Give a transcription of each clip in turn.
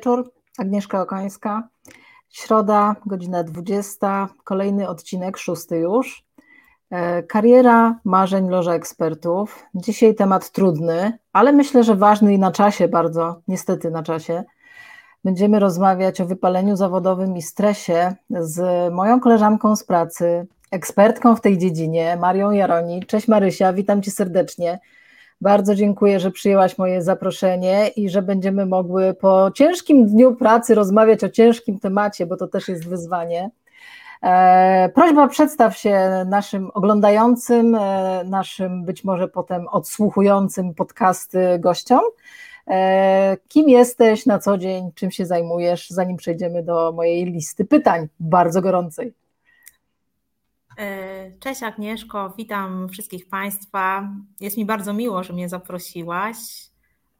wieczór. Agnieszka Okańska. Środa, godzina 20, kolejny odcinek, szósty już. E, kariera marzeń Loża Ekspertów. Dzisiaj temat trudny, ale myślę, że ważny i na czasie bardzo, niestety na czasie. Będziemy rozmawiać o wypaleniu zawodowym i stresie z moją koleżanką z pracy, ekspertką w tej dziedzinie, Marią Jaroni. Cześć Marysia, witam cię serdecznie. Bardzo dziękuję, że przyjęłaś moje zaproszenie i że będziemy mogły po ciężkim dniu pracy rozmawiać o ciężkim temacie, bo to też jest wyzwanie. E, prośba, przedstaw się naszym oglądającym, e, naszym być może potem odsłuchującym podcasty gościom. E, kim jesteś na co dzień, czym się zajmujesz, zanim przejdziemy do mojej listy pytań, bardzo gorącej. E, cześć Agnieszko, witam wszystkich Państwa. Jest mi bardzo miło, że mnie zaprosiłaś.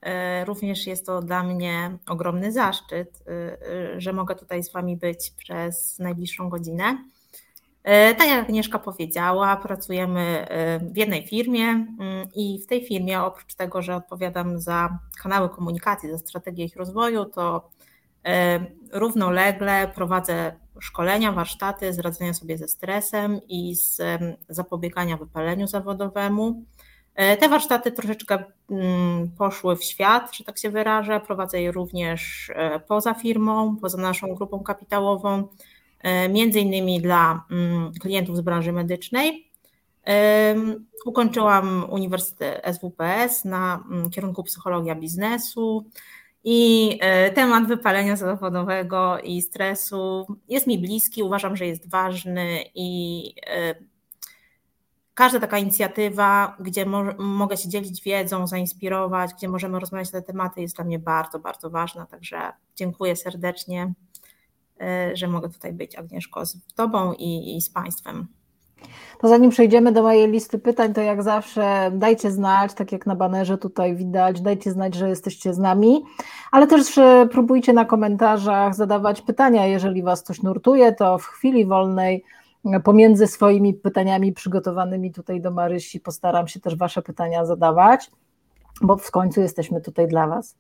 E, również jest to dla mnie ogromny zaszczyt, e, że mogę tutaj z Wami być przez najbliższą godzinę. Tak jak Agnieszka powiedziała, pracujemy w jednej firmie mm, i w tej firmie oprócz tego, że odpowiadam za kanały komunikacji, za strategię ich rozwoju, to równolegle prowadzę szkolenia, warsztaty z radzenia sobie ze stresem i z zapobiegania wypaleniu zawodowemu. E, te warsztaty troszeczkę mm, poszły w świat, że tak się wyrażę. Prowadzę je również e, poza firmą, poza naszą grupą kapitałową, e, między innymi dla mm, klientów z branży medycznej. Ukończyłam Uniwersytet SWPS na mm, kierunku psychologia biznesu. I e, temat wypalenia zawodowego i stresu jest mi bliski, uważam, że jest ważny i e, każda taka inicjatywa, gdzie mo mogę się dzielić wiedzą, zainspirować, gdzie możemy rozmawiać na te tematy, jest dla mnie bardzo, bardzo ważna. Także dziękuję serdecznie, e, że mogę tutaj być, Agnieszko, z Tobą i, i z Państwem. To zanim przejdziemy do mojej listy pytań, to jak zawsze dajcie znać, tak jak na banerze tutaj widać, dajcie znać, że jesteście z nami, ale też e, próbujcie na komentarzach zadawać pytania, jeżeli Was coś nurtuje, to w chwili wolnej e, pomiędzy swoimi pytaniami przygotowanymi tutaj do Marysi postaram się też Wasze pytania zadawać, bo w końcu jesteśmy tutaj dla Was.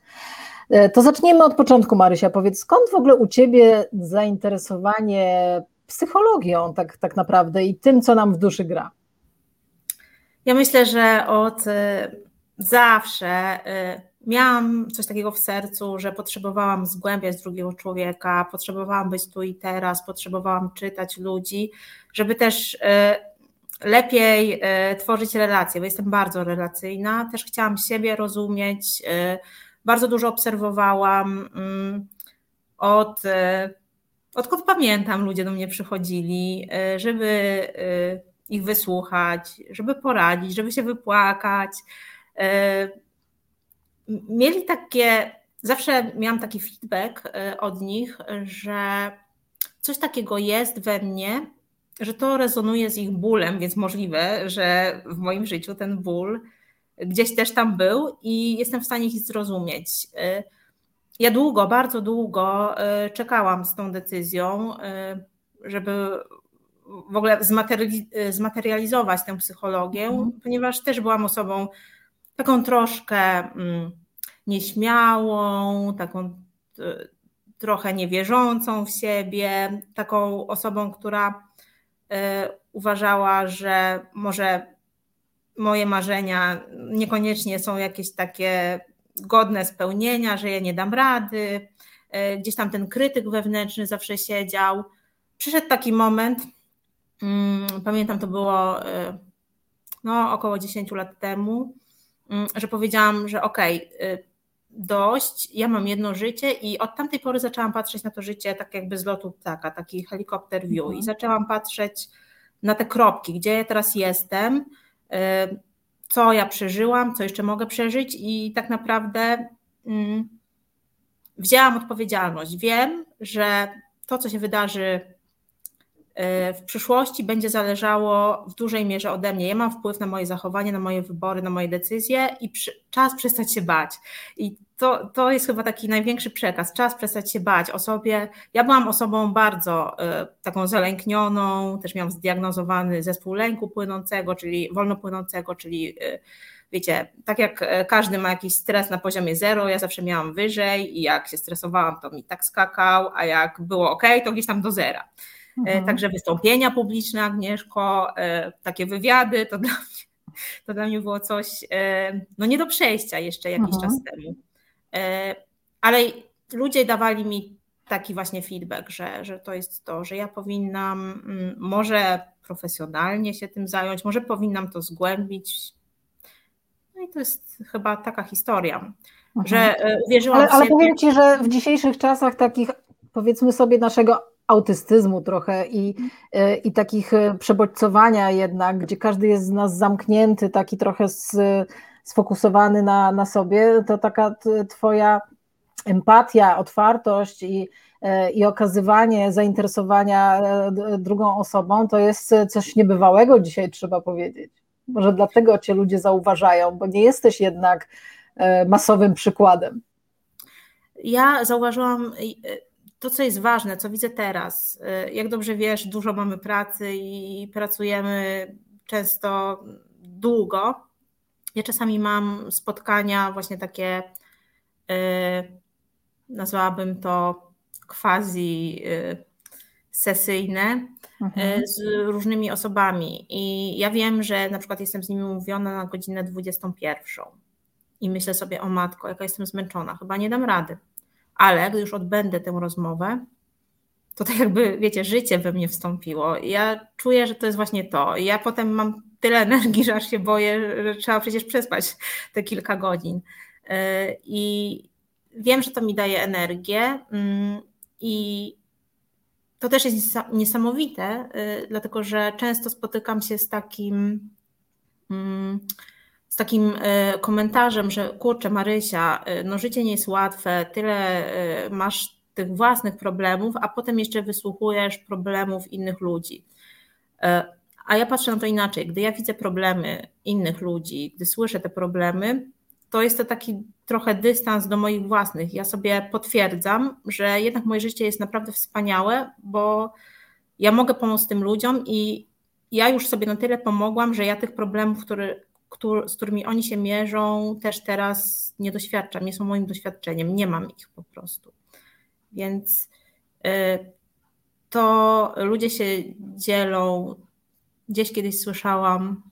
E, to zaczniemy od początku, Marysia. Powiedz, skąd w ogóle u Ciebie zainteresowanie psychologią tak, tak naprawdę i tym, co nam w duszy gra? Ja myślę, że od y, zawsze y, miałam coś takiego w sercu, że potrzebowałam zgłębiać drugiego człowieka, potrzebowałam być tu i teraz, potrzebowałam czytać ludzi, żeby też y, lepiej tworzyć relacje, bo jestem bardzo relacyjna. Też chciałam siebie rozumieć, bardzo dużo obserwowałam mm, od odkąd pamiętam, ludzie do mnie przychodzili, e, żeby e, ich wysłuchać, żeby poradzić, żeby się wypłakać. E, mieli takie, zawsze miałam taki feedback od nich, że coś takiego jest we mnie, że to rezonuje z ich bólem, więc możliwe, że w moim życiu ten ból gdzieś też tam był i jestem w stanie ich zrozumieć. Ja długo, bardzo długo y, czekałam z tą decyzją, y, żeby w ogóle y, zmaterializować tę psychologię, mhm. ponieważ też byłam osobą taką troszkę mm, nieśmiałą, taką trochę niewierzącą w siebie, taką osobą, która uważała, że może moje marzenia niekoniecznie są jakieś takie godne spełnienia, że ja nie dam rady. E, gdzieś tam ten krytyk wewnętrzny zawsze siedział. Przyszedł taki moment, mm, pamiętam to było e, no, około 10 lat temu, mm, że powiedziałam, że okej, okay, dość, ja mam jedno życie i od tamtej pory zaczęłam patrzeć na to życie tak jakby z lotu ptaka, taki helikopter view mhm. i zaczęłam patrzeć na te kropki, gdzie ja teraz jestem, e, co ja przeżyłam, co jeszcze mogę przeżyć i tak naprawdę mm, wzięłam odpowiedzialność. Wiem, że to, co się wydarzy w przyszłości, będzie zależało w dużej mierze ode mnie. Ja mam wpływ na moje zachowanie, na moje wybory, na moje decyzje i przy, czas przestać się bać. I to, to jest chyba taki największy przekaz. Czas przestać się bać o sobie. Ja byłam osobą bardzo y, taką zalęknioną, też miałam zdiagnozowany zespół lęku płynącego, czyli wolno płynącego, czyli y, wiecie, tak jak każdy ma jakiś stres na poziomie zero, ja zawsze miałam wyżej i jak się stresowałam, to mi tak skakał, a jak było ok, to gdzieś tam do zera. Mhm. Także wystąpienia publiczne, Agnieszko, takie wywiady, to dla mnie to dla mnie było coś e, no nie do przejścia jeszcze jakiś mhm. czas temu. E, ale ludzie dawali mi taki właśnie feedback, że, że to jest to, że ja powinnam mm, może profesjonalnie się tym zająć, może powinnam to zgłębić. No i to jest chyba taka historia, mhm. że e, uwierzyłam ale, w siebie. Ale powiem Ci, że w dzisiejszych czasach takich powiedzmy sobie naszego autystyzmu trochę i, e, i takich e, przebodźcowania jednak, gdzie każdy jest z nas zamknięty, taki trochę sfokusowany na, na sobie, to taka twoja empatia, otwartość i, e, i okazywanie zainteresowania drugą osobą to jest coś niebywałego dzisiaj trzeba powiedzieć. Może dlatego cię ludzie zauważają, bo nie jesteś jednak masowym przykładem. Ja zauważyłam to, co jest ważne, co widzę teraz, y, jak dobrze wiesz, dużo mamy pracy i pracujemy często długo. Ja czasami mam spotkania właśnie takie, y, nazwałabym to quasi y, sesyjne mhm. z różnymi osobami. I ja wiem, że na przykład jestem z nimi umówiona na godzinę 21. I myślę sobie, o matko, jaka jestem zmęczona, chyba nie dam rady ale gdy już odbędę tę rozmowę, to tak jakby, wiecie, życie we mnie wstąpiło. Ja czuję, że to jest właśnie to. Ja potem mam tyle energii, że aż się boję, że trzeba przecież przespać te kilka godzin. Y, I wiem, że to mi daje energię mm, i to też jest niesamowite, y, dlatego że często spotykam się z takim mm, z takim e, komentarzem, że kurczę Marysia, e, no życie nie jest łatwe, tyle e, masz tych własnych problemów, a potem jeszcze wysłuchujesz problemów innych ludzi. A ja patrzę na to inaczej. Gdy ja widzę problemy innych ludzi, gdy słyszę te problemy, to jest to taki trochę dystans do moich własnych. Ja sobie potwierdzam, że jednak moje życie jest naprawdę wspaniałe, bo ja mogę pomóc tym ludziom i ja już sobie na tyle pomogłam, że ja tych problemów, które, który, z którymi oni się mierzą, też teraz nie doświadczam, nie są moim doświadczeniem, nie mam ich po prostu. Więc y, to ludzie się dzielą, gdzieś kiedyś słyszałam,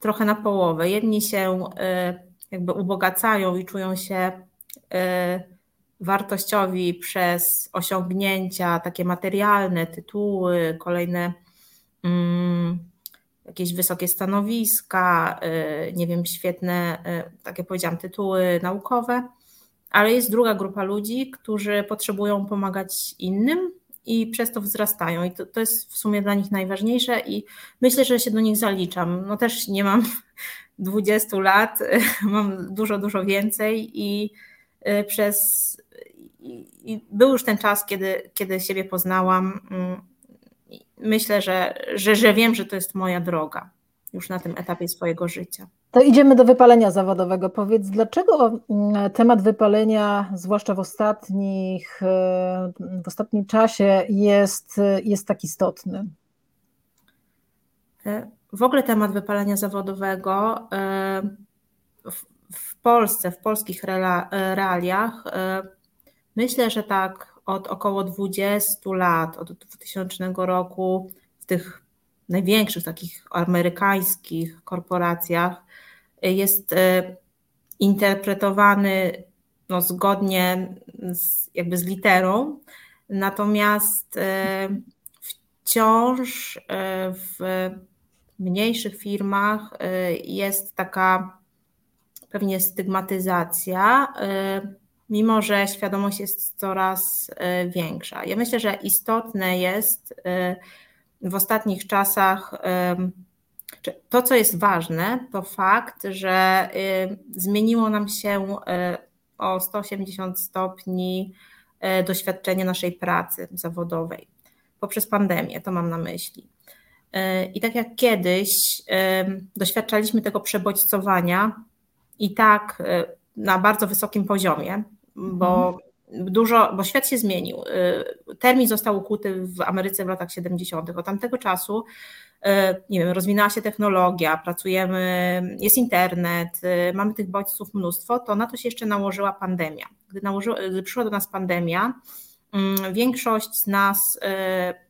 trochę na połowę. Jedni się y, jakby ubogacają i czują się y, wartościowi przez osiągnięcia takie materialne, tytuły, kolejne mm, jakieś wysokie stanowiska, y, nie wiem, świetne, y, tak jak powiedziałam, tytuły naukowe, ale jest druga grupa ludzi, którzy potrzebują pomagać innym i przez to wzrastają. I to, to jest w sumie dla nich najważniejsze i myślę, że się do nich zaliczam. No też nie mam 20 lat, mam dużo, dużo więcej i y, przez. I, był już ten czas, kiedy, kiedy siebie poznałam mm, myślę, że, że, że wiem, że to jest moja droga już na tym etapie swojego życia. To idziemy do wypalenia zawodowego. Powiedz, dlaczego mm, temat wypalenia, zwłaszcza w ostatnich, e, w ostatnim czasie, jest, jest tak istotny? E, w ogóle temat wypalenia zawodowego e, w Polsce, w polskich realiach, myślę, że tak od około 20 lat, od 2000 roku w tych największych takich amerykańskich korporacjach jest e, interpretowany no, zgodnie z, jakby z literą, natomiast e, wciąż w mniejszych firmach jest taka pewnie stygmatyzacja mimo że świadomość jest coraz e, większa. Ja myślę, że istotne jest e, w ostatnich czasach to, co jest ważne, to fakt, że e, zmieniło nam się o 180 stopni doświadczenie naszej pracy zawodowej poprzez pandemię, to mam na myśli. I tak jak kiedyś doświadczaliśmy tego przebodźcowania i tak na bardzo wysokim poziomie, bo dużo, bo świat się zmienił. Y, termin został ukuty w Ameryce w latach 70. Od tamtego czasu, y, nie wiem, rozwinęła się technologia, pracujemy, jest internet, y, mamy tych bodźców mnóstwo, to na to się jeszcze nałożyła pandemia. Gdy, nałożyła, gdy przyszła do nas pandemia, większość z nas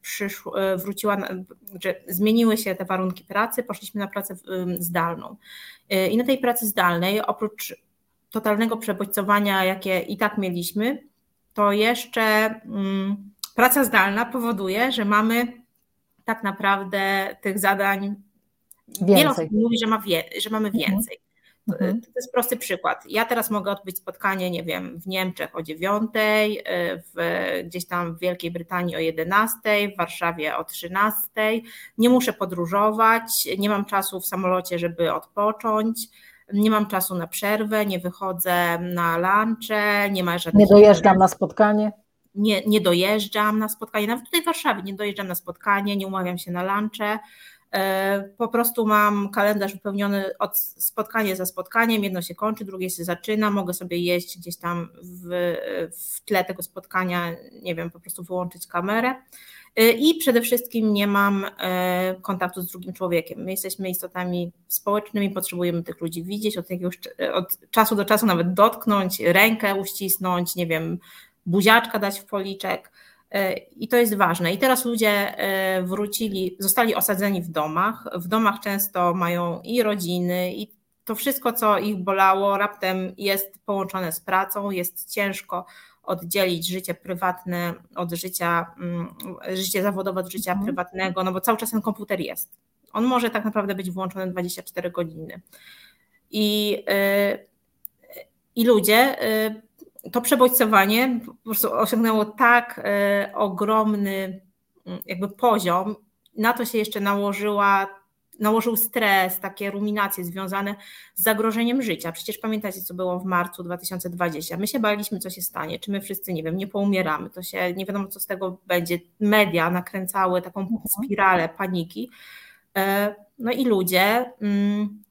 przyszło, wróciła, znaczy zmieniły się te warunki pracy, poszliśmy na pracę zdalną. I na tej pracy zdalnej, oprócz totalnego przebodźcowania, jakie i tak mieliśmy, to jeszcze mm, praca zdalna powoduje, że mamy tak naprawdę tych zadań. Więcej. Wiele osób mówi, że, ma wie, że mamy mhm. więcej. To, mhm. to, jest prosty przykład. Ja teraz mogę odbyć spotkanie, nie wiem, w Niemczech o 9, w, gdzieś tam w Wielkiej Brytanii o 11, w Warszawie o 13. Nie muszę podróżować, nie mam czasu w samolocie, żeby odpocząć nie mam czasu na przerwę, nie wychodzę na lunche, nie ma żadnych. Nie dojeżdżam na spotkanie? Nie, nie dojeżdżam na spotkanie, nawet tutaj w Warszawie nie dojeżdżam na spotkanie, nie umawiam się na lunche. E, po prostu mam kalendarz wypełniony od spotkanie za spotkaniem, jedno się kończy, drugie się zaczyna, mogę sobie jeść gdzieś tam w, w tle tego spotkania, nie wiem, po prostu wyłączyć kamerę. Y, i przede wszystkim nie mam e, kontaktu z drugim człowiekiem. My jesteśmy istotami społecznymi, potrzebujemy tych ludzi widzieć, od, jakiegoś, od czasu do czasu nawet dotknąć, rękę uścisnąć, nie wiem, buziaczka dać w policzek. E, I to jest ważne. I teraz ludzie e, wrócili, zostali osadzeni w domach. W domach często mają i rodziny, i to wszystko, co ich bolało, raptem jest połączone z pracą, jest ciężko oddzielić życie prywatne od życia, mm, życie zawodowe od życia mhm. prywatnego, no bo cały czas ten komputer jest. On może tak naprawdę być włączony 24 godziny. I, y, i ludzie, y, to przebodźcowanie po prostu osiągnęło tak y, ogromny mm, jakby poziom, na to się jeszcze nałożyła nałożył stres, takie ruminacje związane z zagrożeniem życia. Przecież pamiętacie, co było w marcu 2020. My się baliśmy, co się stanie, czy my wszyscy, nie wiem, nie poumieramy, to się nie wiadomo, co z tego będzie. Media nakręcały taką mhm. spiralę paniki. E, no i ludzie mm,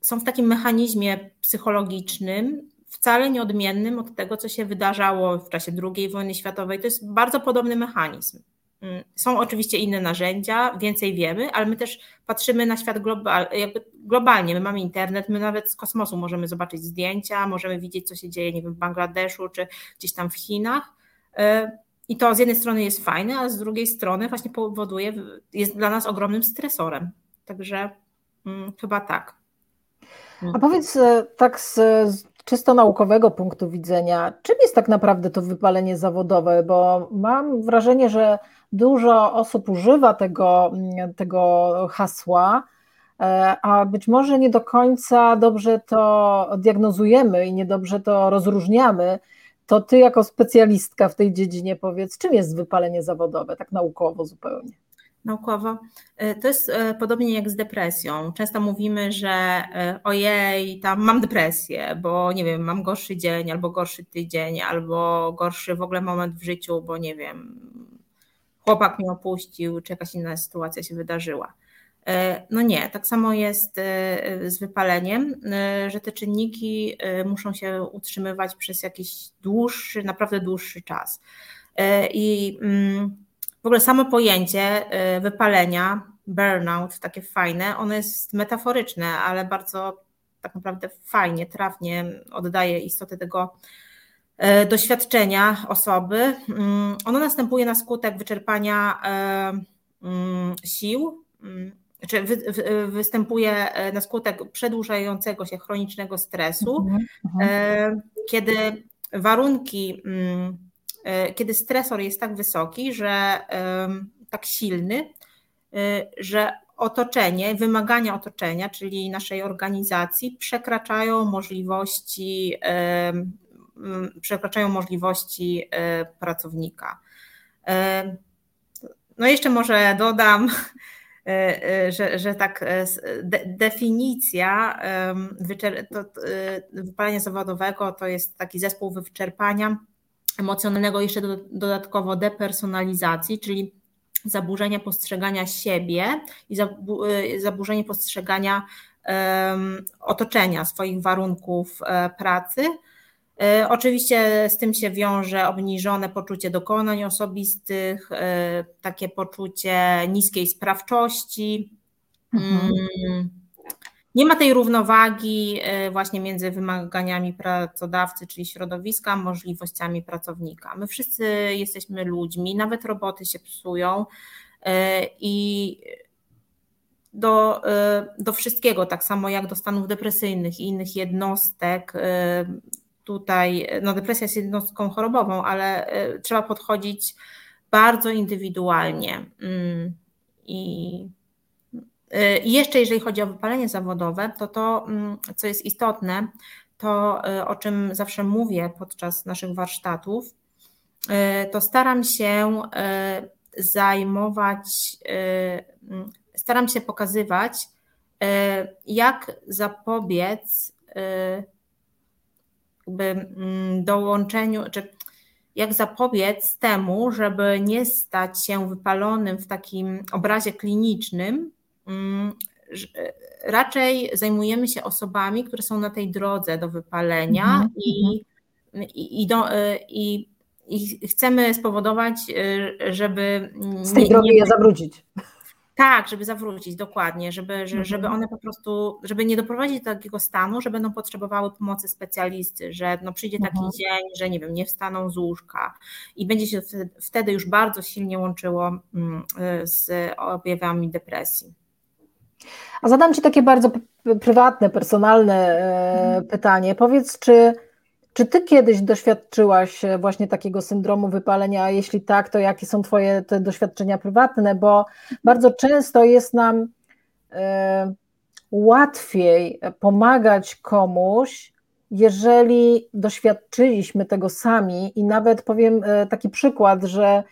są w takim mechanizmie psychologicznym, wcale nieodmiennym od tego, co się wydarzało w czasie II wojny światowej. To jest bardzo podobny mechanizm. Mm, są oczywiście inne narzędzia, więcej wiemy, ale my też patrzymy na świat global, globalnie. My mamy internet, my nawet z kosmosu możemy zobaczyć zdjęcia, możemy widzieć, co się dzieje nie wiem, w Bangladeszu czy gdzieś tam w Chinach. E, I to z jednej strony jest fajne, a z drugiej strony właśnie powoduje, jest dla nas ogromnym stresorem. Także hmm, chyba tak. A powiedz e, tak z, czysto naukowego punktu widzenia, czym jest tak naprawdę to wypalenie zawodowe? Bo mam wrażenie, że dużo osób używa tego, tego hasła, e, a być może nie do końca dobrze to diagnozujemy i niedobrze to rozróżniamy. To ty, jako specjalistka w tej dziedzinie, powiedz, czym jest wypalenie zawodowe, tak naukowo zupełnie? naukowo. E, to jest e, podobnie jak z depresją. Często mówimy, że ojej, tam mam depresję, bo nie wiem, mam gorszy dzień, albo gorszy tydzień, albo gorszy w ogóle moment w życiu, bo nie wiem, chłopak mnie opuścił, czy jakaś inna sytuacja się wydarzyła. No nie, tak samo jest z wypaleniem, że te czynniki muszą się utrzymywać przez jakiś dłuższy, naprawdę dłuższy czas. I mm, w ogóle samo pojęcie wypalenia, burnout, takie fajne, ono jest metaforyczne, ale bardzo tak naprawdę fajnie, trafnie oddaje istotę tego doświadczenia osoby. Mm, ono następuje na skutek wyczerpania y, mm, sił, mm, czy wy, występuje na skutek przedłużającego się chronicznego stresu, mhm, mhm. kiedy warunki E, kiedy stresor jest tak wysoki, że tak silny, e, że otoczenie, wymagania otoczenia, czyli naszej organizacji, przekraczają możliwości, przekraczają możliwości e, pracownika. No jeszcze może dodam, że, że tak definicja wypalenia zawodowego to jest taki zespół wyczerpania emocjonalnego, jeszcze dodatkowo depersonalizacji, czyli zaburzenia postrzegania siebie i zaburzenie postrzegania otoczenia, swoich warunków e, pracy. Oczywiście z tym się wiąże obniżone poczucie dokonań osobistych, takie poczucie niskiej sprawczości. Mhm. Mm, nie ma tej równowagi e, właśnie między wymaganiami pracodawcy, czyli środowiska, możliwościami pracownika. My wszyscy jesteśmy ludźmi, nawet roboty się psują e, i do, e, do wszystkiego, tak samo jak do stanów depresyjnych i innych jednostek. Tutaj, no depresja jest jednostką chorobową, ale trzeba podchodzić bardzo indywidualnie. Mm, I Y, I jeszcze jeżeli chodzi o wypalenie zawodowe, to to, mm, co jest istotne, to y, o czym zawsze mówię podczas naszych warsztatów, to staram się zajmować, mm, staram się pokazywać, jak zapobiec jakby mm, dołączeniu, czy jak zapobiec temu, żeby nie stać się wypalonym w takim obrazie klinicznym, Mm, e, raczej zajmujemy się osobami, które są na tej drodze do wypalenia mm -hmm. i, i, i, do, e, i, i, chcemy spowodować, e, żeby. Z tej nie, drogi nie, je zawrócić. Tak, żeby zawrócić, dokładnie, żeby, żeby mhm. one po prostu, żeby nie doprowadzić do takiego stanu, że będą potrzebowały pomocy specjalisty, że no przyjdzie taki mhm. dzień, że nie wiem, nie wstaną z łóżka i będzie się wtedy już bardzo silnie łączyło mm, z objawami depresji. A zadam Ci takie bardzo prywatne, personalne e, mhm. pytanie. Powiedz, czy, czy Ty kiedyś doświadczyłaś e, właśnie takiego syndromu wypalenia? A jeśli tak, to jakie są Twoje te doświadczenia prywatne? Bo bardzo często jest nam e, łatwiej pomagać komuś, jeżeli doświadczyliśmy tego sami i nawet powiem taki przykład, że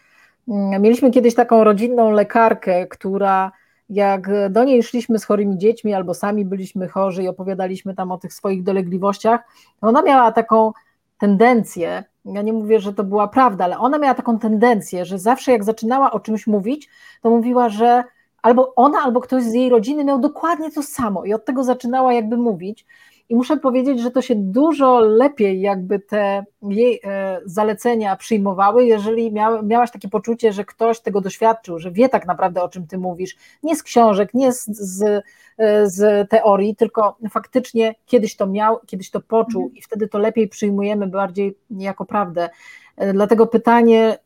mm, mieliśmy kiedyś taką rodzinną lekarkę, która jak do niej szliśmy z chorymi dziećmi albo sami byliśmy chorzy i opowiadaliśmy tam o tych swoich dolegliwościach, ona miała taką tendencję, ja nie mówię, że to była prawda, ale ona miała taką tendencję, że zawsze jak zaczynała o czymś mówić, to mówiła, że albo ona, albo ktoś z jej rodziny miał dokładnie to samo i od tego zaczynała jakby mówić. I muszę powiedzieć, że to się dużo lepiej jakby te jej e, zalecenia przyjmowały, jeżeli miałaś takie poczucie, że ktoś tego doświadczył, że wie tak naprawdę o czym ty mówisz, nie z książek, nie z, z, e, z teorii, tylko faktycznie kiedyś to miał, kiedyś to poczuł mhm. i wtedy to lepiej przyjmujemy bardziej jako prawdę. E, dlatego pytanie,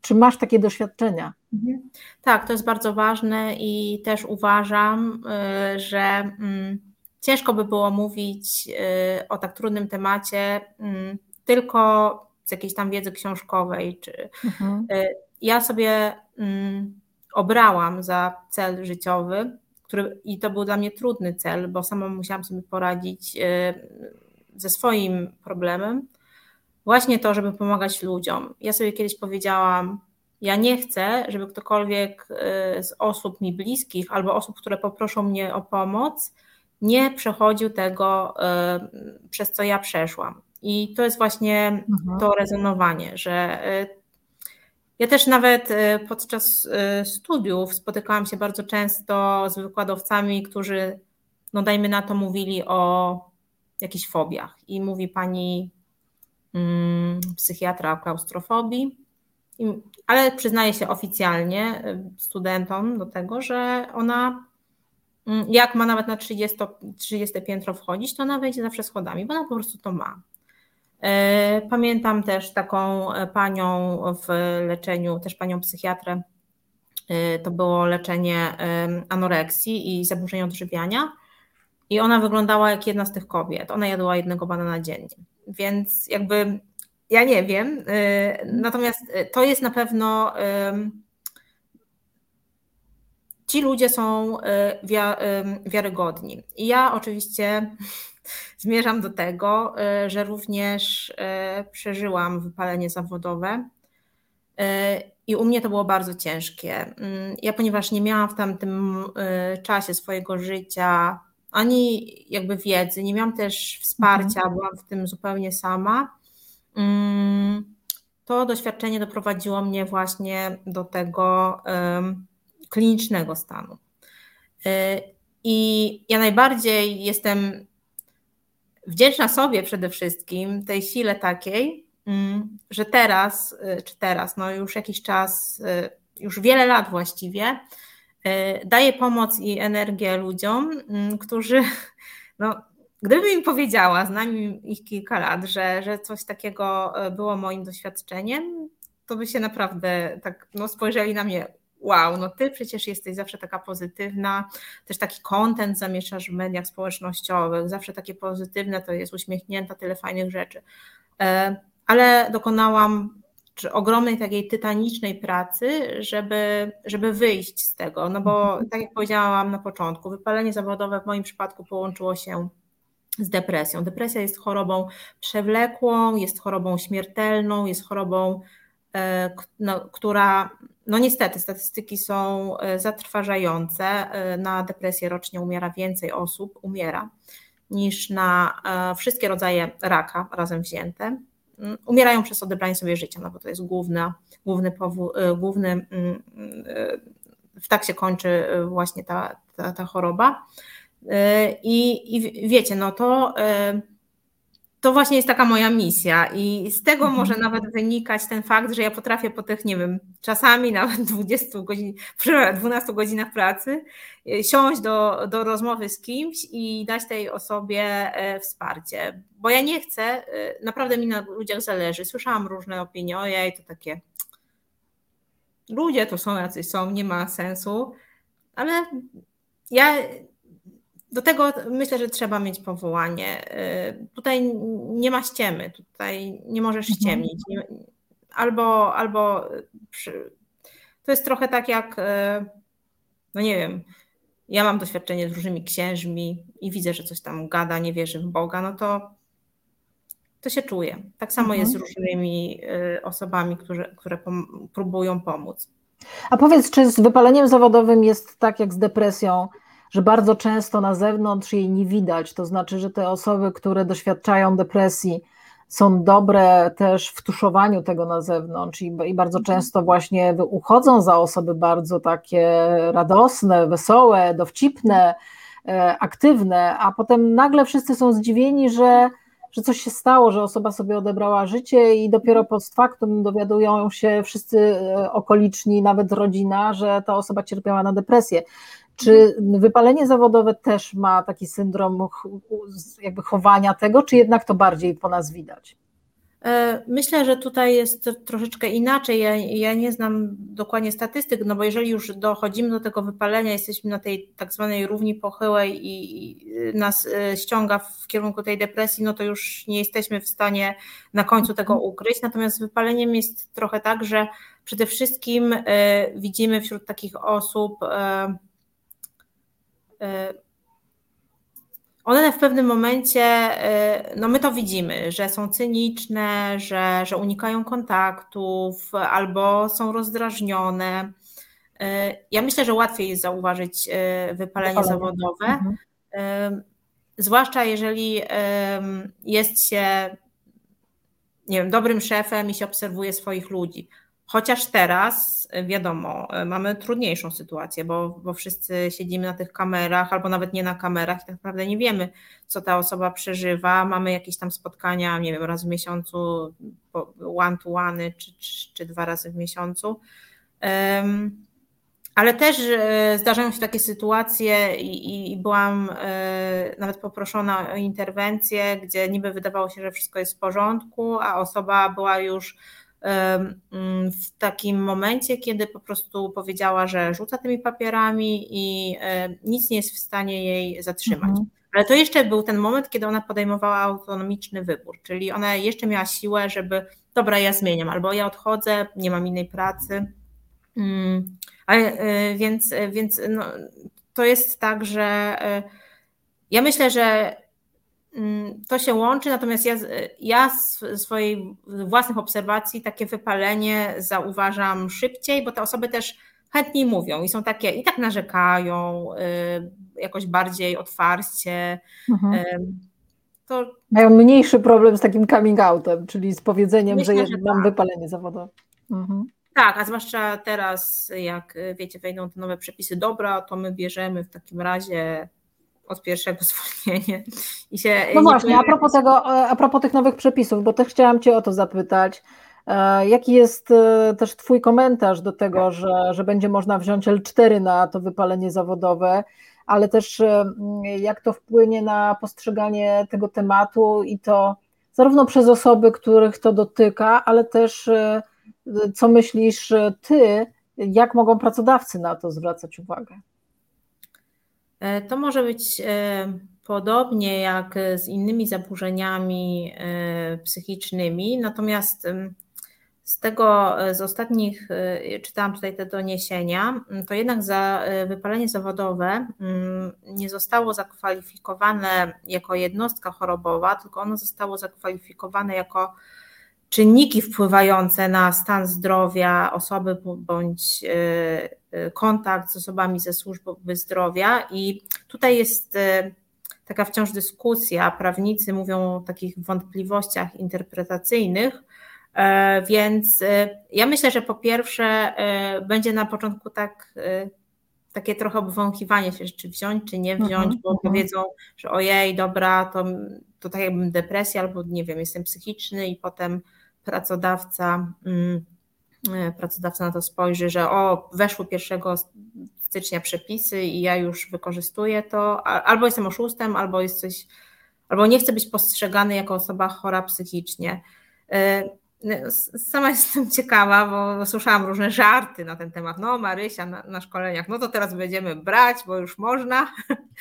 czy masz takie doświadczenia? Mhm. Tak, to jest bardzo ważne i też uważam, że mm, ciężko by było mówić y, o tak trudnym temacie mm, tylko z jakiejś tam wiedzy książkowej. Czy, mhm. Y, ja sobie mm, obrałam za cel życiowy, który, i to był dla mnie trudny cel, bo sama musiałam sobie poradzić y, ze swoim problemem. Właśnie to, żeby pomagać ludziom. Ja sobie kiedyś powiedziałam, ja nie chcę, żeby ktokolwiek z osób mi bliskich albo osób, które poproszą mnie o pomoc, nie przechodził tego, e, przez co ja przeszłam. I to jest właśnie mhm. to rezonowanie, że e, ja też nawet e, podczas studiów spotykałam się bardzo często z wykładowcami, którzy, no dajmy na to, mówili o jakichś fobiach. I mówi pani hmm, psychiatra o klaustrofobii, ale przyznaje się oficjalnie studentom do tego, że ona Mm, jak ma nawet na 30, 30 piętro wchodzić, to ona wejdzie zawsze schodami, bo ona po prostu to ma. E, pamiętam też taką e, panią w leczeniu, też panią psychiatrę. E, to było leczenie anoreksji i zaburzeń odżywiania. I ona wyglądała jak jedna z tych kobiet. Ona jadła jednego banana dziennie. Więc jakby ja nie wiem. Natomiast to jest na pewno ci ludzie są y, y, wiarygodni. I ja oczywiście zmierzam do tego, y, że również przeżyłam wypalenie zawodowe. I u mnie to było bardzo ciężkie. Mm, ja, ponieważ nie miałam w tamtym czasie swojego życia ani jakby wiedzy, nie miałam też wsparcia, mhm. byłam w tym zupełnie sama. Mm, to doświadczenie doprowadziło mnie właśnie do tego, klinicznego stanu. Y, I ja najbardziej jestem wdzięczna sobie przede wszystkim, tej sile takiej, mm, że teraz, czy teraz, no już jakiś czas, już wiele lat właściwie, daje pomoc i energię ludziom, mm, którzy no, Gdybym im powiedziała, znam ich kilka lat, że, że coś takiego było moim doświadczeniem, to by się naprawdę tak no, spojrzeli na mnie, wow, no ty przecież jesteś zawsze taka pozytywna, też taki content zamieszasz w mediach społecznościowych, zawsze takie pozytywne, to jest uśmiechnięta, tyle fajnych rzeczy. E, ale dokonałam czy ogromnej takiej tytanicznej pracy, żeby, żeby wyjść z tego, no bo mhm. tak jak powiedziałam na początku, wypalenie zawodowe w moim przypadku połączyło się z depresją. Depresja jest chorobą przewlekłą, jest chorobą śmiertelną, jest chorobą, e, no, która, no niestety, statystyki są e, zatrważające. E, na depresję rocznie umiera więcej osób, umiera, niż na wszystkie rodzaje raka razem wzięte. Mm, umierają przez odebranie sobie życia, no bo to jest główny, główny główny, mm, w tak się kończy właśnie ta, ta, ta choroba. I, I, wiecie, no to, to właśnie jest taka moja misja. I z tego mhm. może nawet wynikać ten fakt, że ja potrafię po tych, nie wiem, czasami nawet 20 godzin, 12 godzinach pracy e, siąść do, do rozmowy z kimś i dać tej osobie e, wsparcie. Bo ja nie chcę, e, naprawdę mi na ludziach zależy. Słyszałam różne opinie, ojej, to takie ludzie to są jacyś są, nie ma sensu, ale ja do tego myślę, że trzeba mieć powołanie. Y, tutaj nie ma ściemy, tutaj nie możesz mhm. ściemnić. Albo, albo przy... to jest trochę tak jak, y, no nie wiem, ja mam doświadczenie z różnymi księżmi i widzę, że coś tam gada, nie wierzy w Boga, no to to się czuje. Tak samo mhm. jest z różnymi y, osobami, które, które pom próbują pomóc. A powiedz, czy z wypaleniem zawodowym jest tak jak z depresją, że bardzo często na zewnątrz jej nie widać. To znaczy, że te osoby, które doświadczają depresji, są dobre też w tuszowaniu tego na zewnątrz i, i, bardzo mhm. często właśnie uchodzą za osoby bardzo takie radosne, wesołe, dowcipne, e, aktywne, a potem nagle wszyscy są zdziwieni, że, że coś się stało, że osoba sobie odebrała życie i dopiero post factum dowiadują się wszyscy e, okoliczni, nawet rodzina, że ta osoba cierpiała na depresję. Czy wypalenie zawodowe też ma taki syndrom jakby chowania tego, czy jednak to bardziej po nas widać? E, myślę, że tutaj jest troszeczkę inaczej. Ja, ja, nie znam dokładnie statystyk, no bo jeżeli już dochodzimy do tego wypalenia, jesteśmy na tej tak zwanej równi pochyłej i, i nas e, ściąga w kierunku tej depresji, no to już nie jesteśmy w stanie na końcu tego mhm. ukryć. Natomiast z wypaleniem jest trochę tak, że przede wszystkim y, widzimy wśród takich osób, y, Y, one w pewnym momencie, y, no my to widzimy, że są cyniczne, że, że unikają kontaktów albo są rozdrażnione. Y, ja myślę, że łatwiej jest zauważyć wypalenie, wypalenie. zawodowe, mhm. zwłaszcza jeżeli jest się, nie wiem, dobrym szefem i się obserwuje swoich ludzi. Chociaż teraz, e, wiadomo, e, mamy trudniejszą sytuację, bo, bo wszyscy siedzimy na tych kamerach, albo nawet nie na kamerach i tak naprawdę nie wiemy, co ta osoba przeżywa. Mamy jakieś tam spotkania, nie wiem, raz w miesiącu, one to one, czy, czy, czy dwa razy w miesiącu. Ale też e, zdarzają się takie sytuacje i, i byłam nawet poproszona o interwencję, gdzie niby wydawało się, że wszystko jest w porządku, a osoba była już w takim momencie, kiedy po prostu powiedziała, że rzuca tymi papierami i nic nie jest w stanie jej zatrzymać. Mhm. Ale to jeszcze był ten moment, kiedy ona podejmowała autonomiczny wybór, czyli ona jeszcze miała siłę, żeby, dobra, ja zmieniam, albo ja odchodzę, nie mam innej pracy. Mm, ale, e, więc więc no, to jest tak, że e, ja myślę, że Mm, to się łączy, natomiast ja, ja z swojej własnych obserwacji takie wypalenie zauważam szybciej, bo te osoby też chętniej mówią i są takie, i tak narzekają, y, jakoś bardziej otwarcie. Mhm. To... Mają mniejszy problem z takim coming outem, czyli z powiedzeniem, Myślę, że, że mam tak. wypalenie zawodowe. Mhm. Tak, a zwłaszcza teraz, jak wiecie, wejdą te nowe przepisy dobra, to my bierzemy w takim razie od pierwszego zwolnienia. I się no właśnie, a propos, tego, a propos tych nowych przepisów, bo też chciałam Cię o to zapytać. E, jaki jest e, też Twój komentarz do tego, że, że będzie można wziąć L4 na to wypalenie zawodowe, ale też e, jak to wpłynie na postrzeganie tego tematu i to zarówno przez osoby, których to dotyka, ale też co myślisz Ty, jak mogą pracodawcy na to zwracać uwagę? To może być podobnie jak z innymi zaburzeniami psychicznymi, natomiast z tego, e, z ostatnich, e, czytałam tutaj te doniesienia, to jednak za e, wypalenie zawodowe nie zostało zakwalifikowane jako jednostka chorobowa, tylko ono zostało zakwalifikowane jako czynniki wpływające na stan zdrowia osoby bądź kontakt z osobami ze służby zdrowia. I tutaj jest taka wciąż dyskusja. Prawnicy mówią o takich wątpliwościach interpretacyjnych E, więc ja myślę, że po pierwsze będzie na początku tak takie trochę obwąchiwanie się, czy wziąć, czy nie wziąć, mhm, bo mhm. powiedzą, że ojej, dobra, to, to tak jakbym depresja, albo nie wiem, jestem psychiczny i potem pracodawca, mm, pracodawca na to spojrzy, że o, weszły 1 stycznia przepisy i ja już wykorzystuję to, albo jestem oszustem, albo jest coś, albo nie chcę być postrzegany jako osoba chora psychicznie. Sama jestem ciekawa, bo słyszałam różne żarty na ten temat. No, Marysia na, na szkoleniach, no to teraz będziemy brać, bo już można,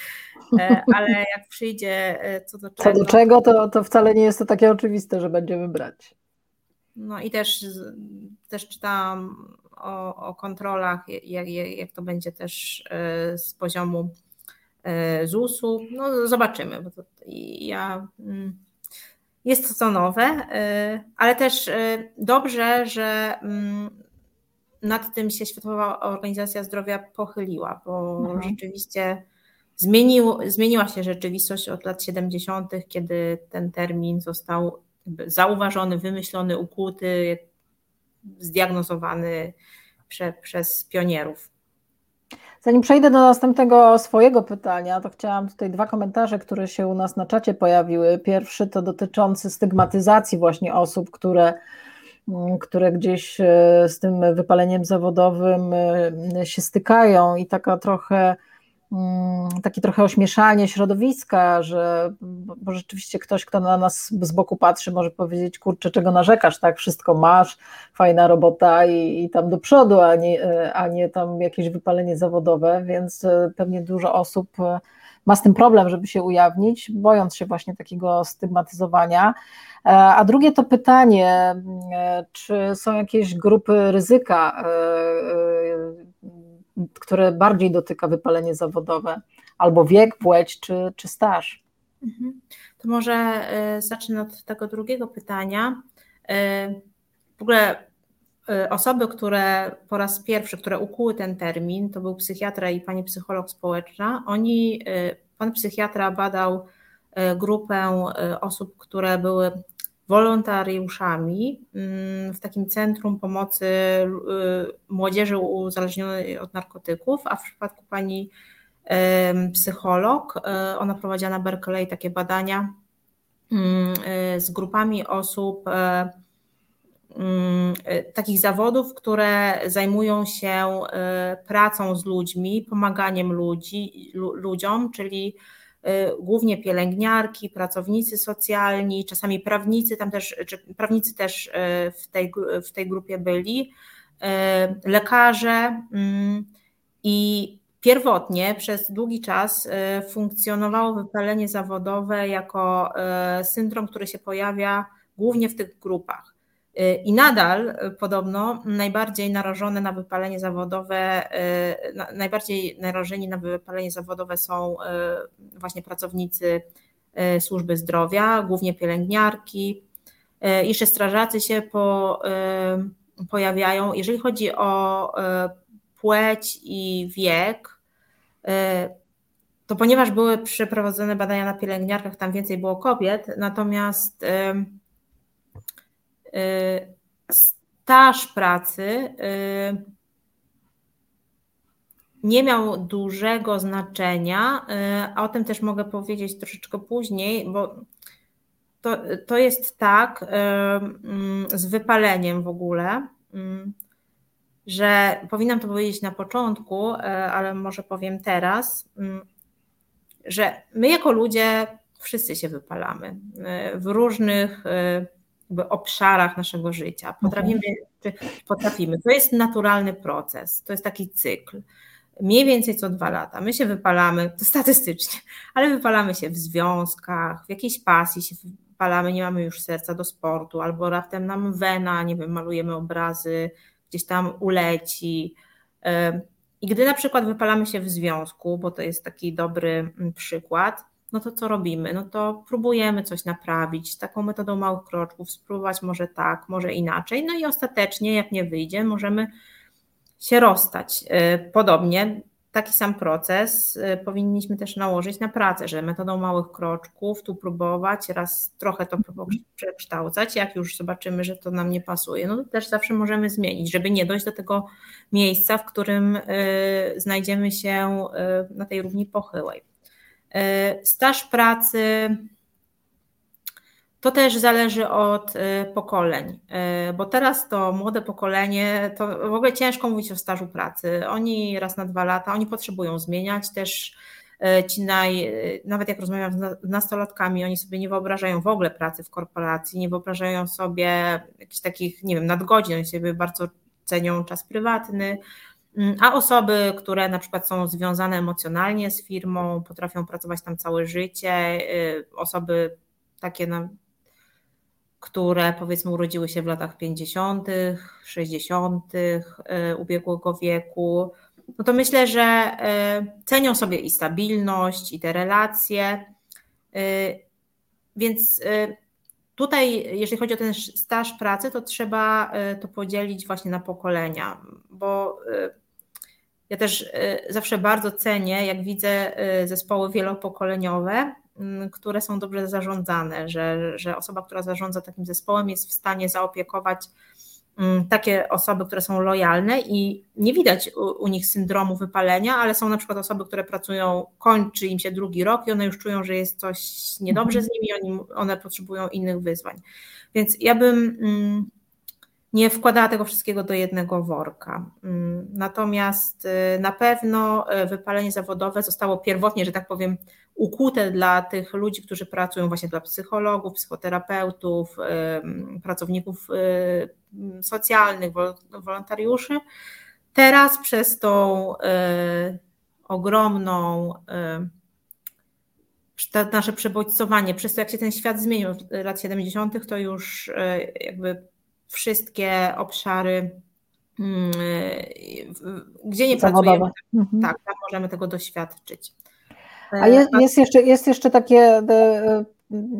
e, ale jak przyjdzie e, co do czego. Co do czego, to, to wcale nie jest to takie oczywiste, że będziemy brać. No i też, też czytałam o, o kontrolach, jak, jak to będzie też e, z poziomu ZUS-u. No, zobaczymy. Bo to ja. Mm, jest to co nowe, y, ale też dobrze, że mm, nad tym się Światowa Organizacja Zdrowia pochyliła, bo mhm. rzeczywiście zmienił, zmieniła się rzeczywistość od lat 70., kiedy ten termin został zauważony, wymyślony, ukuty, zdiagnozowany prze, przez pionierów. Zanim przejdę do następnego swojego pytania, to chciałam tutaj dwa komentarze, które się u nas na czacie pojawiły. Pierwszy to dotyczący stygmatyzacji właśnie osób, które, mm, które gdzieś e, z tym wypaleniem zawodowym e, się stykają i taka trochę takie trochę ośmieszanie środowiska, że bo rzeczywiście ktoś, kto na nas z boku patrzy, może powiedzieć, kurczę, czego narzekasz, tak, wszystko masz, fajna robota i, i tam do przodu, a nie, a nie tam jakieś wypalenie zawodowe, więc e, pewnie dużo osób e, ma z tym problem, żeby się ujawnić, bojąc się właśnie takiego stygmatyzowania. E, a drugie to pytanie, czy są jakieś grupy ryzyka które bardziej dotyka wypalenie zawodowe, albo wiek, płeć czy, czy staż. Mhm. To może e, zacznę od tego drugiego pytania. E, w ogóle e, osoby, które po raz pierwszy, które ukuły ten termin, to był psychiatra i pani psycholog społeczna. Oni, pan psychiatra badał grupę osób, które były wolontariuszami mm, w takim centrum pomocy y, młodzieży uzależnionej od narkotyków, a w przypadku pani psycholog, y, ona prowadziła na Berkeley takie badania mm, y, z grupami osób, mm, takich zawodów, które zajmują się pracą z ludźmi, pomaganiem ludzi, ludziom, czyli głównie pielęgniarki, pracownicy socjalni, czasami prawnicy, tam też, prawnicy też y, w tej, w tej grupie byli, y, lekarze mm, i pierwotnie przez długi czas funkcjonowało wypalenie zawodowe jako syndrom, który się pojawia głównie w tych grupach. Y, I nadal y, podobno najbardziej narażone na wypalenie zawodowe, y, najbardziej narażeni na wypalenie zawodowe są właśnie pracownicy służby zdrowia, głównie pielęgniarki. Jeszcze strażacy się po, pojawiają. Jeżeli chodzi o płeć i wiek, to ponieważ były przeprowadzone badania na pielęgniarkach, tam więcej było kobiet, natomiast staż pracy nie miał dużego znaczenia, a o tym też mogę powiedzieć troszeczkę później, bo to, to jest tak mm, z wypaleniem w ogóle, mm, że powinnam to powiedzieć na początku, ale może powiem teraz, mm, że my jako ludzie wszyscy się wypalamy w różnych obszarach naszego życia. Potrafimy, potrafimy. To jest naturalny proces, to jest taki cykl. Mniej więcej co dwa lata. My się wypalamy, to statystycznie, ale wypalamy się w związkach, w jakiejś pasji się wypalamy, nie mamy już serca do sportu, albo raptem nam wena, nie wiem, malujemy obrazy, gdzieś tam uleci. I gdy na przykład wypalamy się w związku, bo to jest taki dobry mm, przykład, no to co robimy? No to próbujemy coś naprawić taką metodą małych kroczków, spróbować może tak, może inaczej. No i ostatecznie, jak nie wyjdzie, możemy się rozstać. Y, podobnie taki sam proces y, powinniśmy też nałożyć na pracę, że metodą małych kroczków tu próbować, raz trochę to przekształcać, jak już zobaczymy, że to nam nie pasuje, no to też zawsze możemy zmienić, żeby nie dojść do tego miejsca, w którym y, znajdziemy się na tej równi pochyłej. Staż pracy to też zależy od y, pokoleń, y, bo teraz to młode pokolenie, to w ogóle ciężko mówić o stażu pracy. Oni raz na dwa lata, oni potrzebują zmieniać też ci naj, nawet jak rozmawiam z nastolatkami, oni sobie nie wyobrażają w ogóle pracy w korporacji, nie wyobrażają sobie jakichś takich, nie wiem, nadgodzin, oni sobie bardzo cenią czas prywatny, a osoby, które na przykład są związane emocjonalnie z firmą, potrafią pracować tam całe życie, osoby takie na które powiedzmy urodziły się w latach 50., 60. Y, ubiegłego wieku, no to myślę, że y, cenią sobie i stabilność, i te relacje. Y, więc tutaj, jeżeli chodzi o ten staż pracy, to trzeba to podzielić właśnie na pokolenia, bo ja też zawsze bardzo cenię, jak widzę zespoły wielopokoleniowe, Mm, które są dobrze zarządzane, że, że osoba, która zarządza takim zespołem, jest w stanie zaopiekować mm, takie osoby, które są lojalne i nie widać u, u, nich syndromu wypalenia, ale są na przykład osoby, które pracują, kończy im się drugi rok i one już czują, że jest coś niedobrze z nimi, oni, one potrzebują innych wyzwań. Więc ja bym mm, nie wkładała tego wszystkiego do jednego worka. Natomiast y, na pewno y, wypalenie zawodowe zostało pierwotnie, że tak powiem, ukute dla tych ludzi, którzy pracują właśnie dla psychologów, psychoterapeutów, pracowników y, socjalnych, wolontariuszy. Teraz przez tą ogromną nasze przebodźcowanie, przez to jak się ten świat zmienił od lat 70., to już jakby wszystkie obszary, mm, gdzie nie pracujemy, mhm. tak, możemy tego doświadczyć. A jest, jest, jeszcze, jest jeszcze takie, e,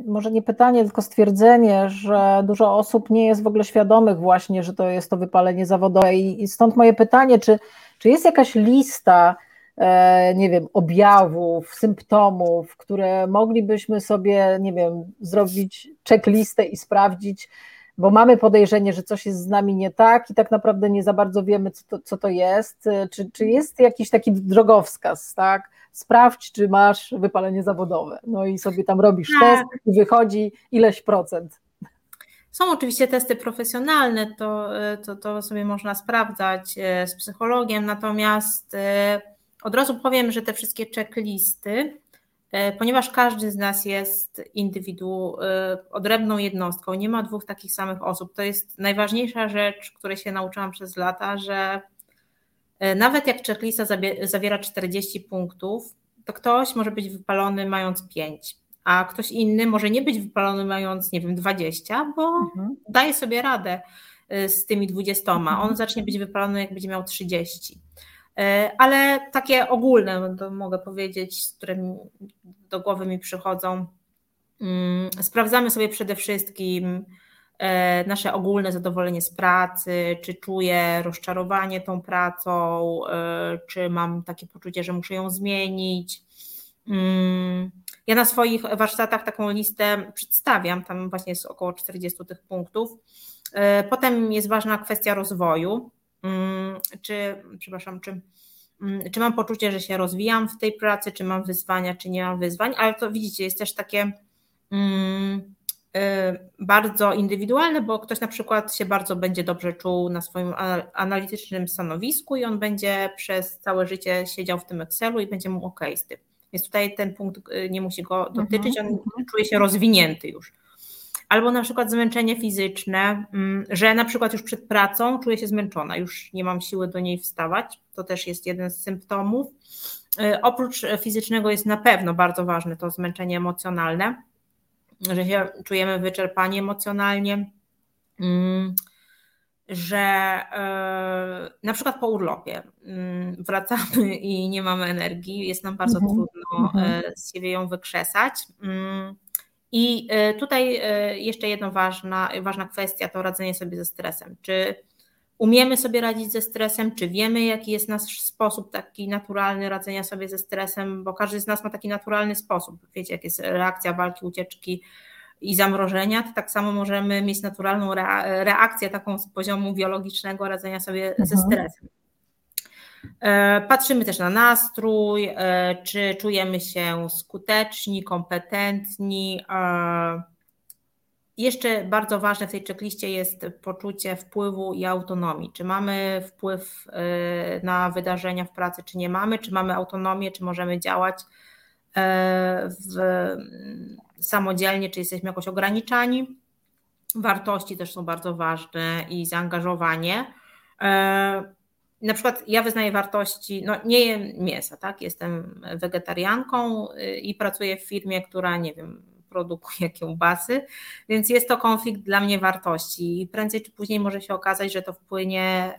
może nie pytanie, tylko stwierdzenie, że dużo osób nie jest w ogóle świadomych właśnie, że to jest to wypalenie zawodowe i stąd moje pytanie, czy, czy jest jakaś lista, e, nie wiem, objawów, symptomów, które moglibyśmy sobie, nie wiem, zrobić checklistę i sprawdzić, bo mamy podejrzenie, że coś jest z nami nie tak i tak naprawdę nie za bardzo wiemy, co to, co to jest. Czy, czy jest jakiś taki drogowskaz, tak? sprawdź, czy masz wypalenie zawodowe. No i sobie tam robisz tak. test i wychodzi ileś procent. Są oczywiście testy profesjonalne, to, to, to sobie można sprawdzać e, z psychologiem, natomiast e, od razu powiem, że te wszystkie checklisty, e, ponieważ każdy z nas jest indywidu, odrębną jednostką, nie ma dwóch takich samych osób, to jest najważniejsza rzecz, której się nauczyłam przez lata, że E, nawet jak checklista zawiera 40 punktów, to ktoś może być wypalony mając 5, a ktoś inny może nie być wypalony mając, nie wiem, 20, bo mhm. daje sobie radę e, z tymi 20. Mhm. On zacznie być wypalony, jak będzie miał 30. E, ale takie ogólne, to mogę powiedzieć, które do głowy mi przychodzą. Mm, sprawdzamy sobie przede wszystkim, E, nasze ogólne zadowolenie z pracy, czy czuję rozczarowanie tą pracą, e, czy mam takie poczucie, że muszę ją zmienić. Mm, ja na swoich warsztatach taką listę przedstawiam, tam właśnie jest około 40 tych punktów. Potem jest ważna kwestia rozwoju, czy, przepraszam, czy mm, czy mam poczucie, że się rozwijam w tej pracy, czy mam wyzwania, czy nie mam wyzwań, ale to widzicie, jest też takie mm, y, bardzo indywidualne, bo ktoś na przykład się bardzo będzie dobrze czuł na swoim analitycznym stanowisku i on będzie przez całe życie siedział w tym Excelu i będzie mu ok z tym. Więc tutaj ten punkt y, nie musi go dotyczyć, on mhm. czuje się rozwinięty już albo na przykład zmęczenie fizyczne, mm, że na przykład już przed pracą czuję się zmęczona, już nie mam siły do niej wstawać. To też jest jeden z symptomów. Y, oprócz fizycznego jest na pewno bardzo ważne to zmęczenie emocjonalne, że się czujemy wyczerpani emocjonalnie, mm, że y, na przykład po urlopie mm, wracamy i nie mamy energii, jest nam bardzo mhm. trudno mhm. Y, z siebie ją wykrzesać. I e, tutaj e, jeszcze jedna ważna, ważna kwestia to radzenie sobie ze stresem. Czy umiemy sobie radzić ze stresem, czy wiemy, jaki jest nasz sposób taki naturalny radzenia sobie ze stresem, bo każdy z nas ma taki naturalny sposób. Wiecie, jak jest reakcja walki, ucieczki i zamrożenia, to tak samo możemy mieć naturalną reakcję taką z poziomu biologicznego radzenia sobie mhm. ze stresem. E, patrzymy też na nastrój, e, czy czujemy się skuteczni, kompetentni. E, jeszcze bardzo ważne w tej checkliście jest poczucie wpływu i autonomii. Czy mamy wpływ na wydarzenia w pracy, czy nie mamy, czy mamy autonomię, czy możemy działać w, samodzielnie, czy jesteśmy jakoś ograniczani. Wartości też są bardzo ważne i zaangażowanie na przykład ja wyznaję wartości, no nie jem mięsa, tak? Jestem wegetarianką y, i pracuję w firmie, która nie wiem, produkuje kiełbasy, więc jest to konflikt dla mnie wartości i prędzej czy później może się okazać, że to wpłynie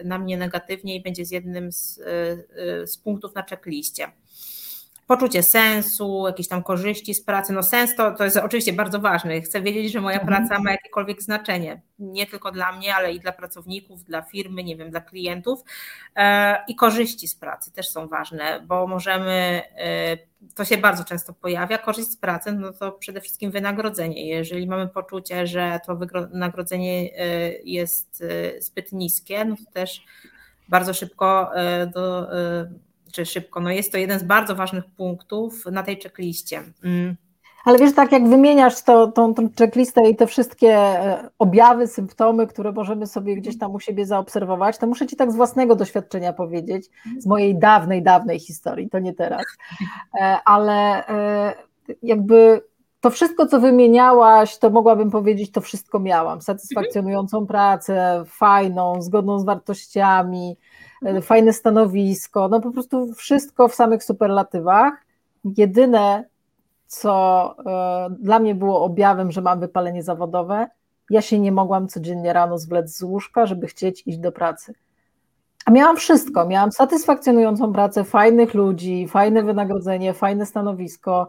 y, na mnie negatywnie i będzie z jednym z, y, z punktów na checkliście poczucie sensu, jakieś tam korzyści z pracy. No sens to, to jest oczywiście bardzo ważne. Chcę wiedzieć, że moja mhm. praca ma jakiekolwiek znaczenie, nie tylko dla mnie, ale i dla pracowników, dla firmy, nie wiem, dla klientów. E, I korzyści z pracy też są ważne, bo możemy, e, to się bardzo często pojawia, korzyść z pracy, no to przede wszystkim wynagrodzenie. Jeżeli mamy poczucie, że to wynagrodzenie e, jest zbyt niskie, no to też bardzo szybko do czy szybko. No jest to jeden z bardzo ważnych punktów na tej checkliście. Mm. Ale wiesz, tak jak wymieniasz to, tą, tą checklistę i te wszystkie e, objawy, symptomy, które możemy sobie gdzieś tam u siebie zaobserwować, to muszę Ci tak z własnego doświadczenia powiedzieć, z mojej dawnej, dawnej historii, to nie teraz, e, ale e, jakby to wszystko, co wymieniałaś, to mogłabym powiedzieć, to wszystko miałam. Satysfakcjonującą pracę, fajną, zgodną z wartościami, E, fajne stanowisko, no po prostu wszystko w samych superlatywach. Jedyne, co e, dla mnie było objawem, że mam wypalenie zawodowe, ja się nie mogłam codziennie rano zwlec z łóżka, żeby chcieć iść do pracy. A miałam wszystko. Miałam satysfakcjonującą pracę, fajnych ludzi, fajne wynagrodzenie, fajne stanowisko,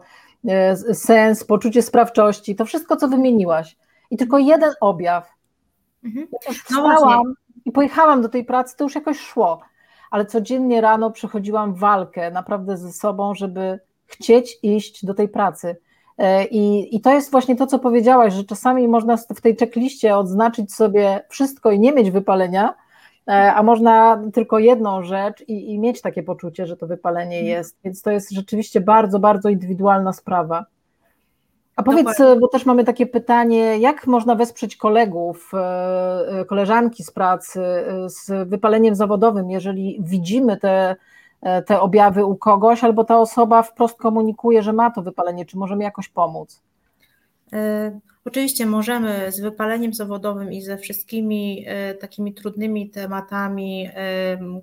sens, poczucie sprawczości, to wszystko, co wymieniłaś. I tylko jeden objaw. Mhm. No wstałam, i pojechałam do tej pracy, to już jakoś szło, ale codziennie rano przechodziłam walkę naprawdę ze sobą, żeby chcieć iść do tej pracy. E, I, I to jest właśnie to, co powiedziałaś, że czasami można w tej checkliście odznaczyć sobie wszystko i nie mieć wypalenia, e, a można tylko jedną rzecz i, i mieć takie poczucie, że to wypalenie mhm. jest. Więc to jest rzeczywiście bardzo, bardzo indywidualna sprawa. A powiedz, Dokładnie. bo też mamy takie pytanie, jak można wesprzeć kolegów, e, e, koleżanki z pracy e, z wypaleniem zawodowym, jeżeli widzimy te, te objawy u kogoś, albo ta osoba wprost komunikuje, że ma to wypalenie, czy możemy jakoś pomóc? Oczywiście możemy z wypaleniem zawodowym i ze wszystkimi takimi trudnymi tematami,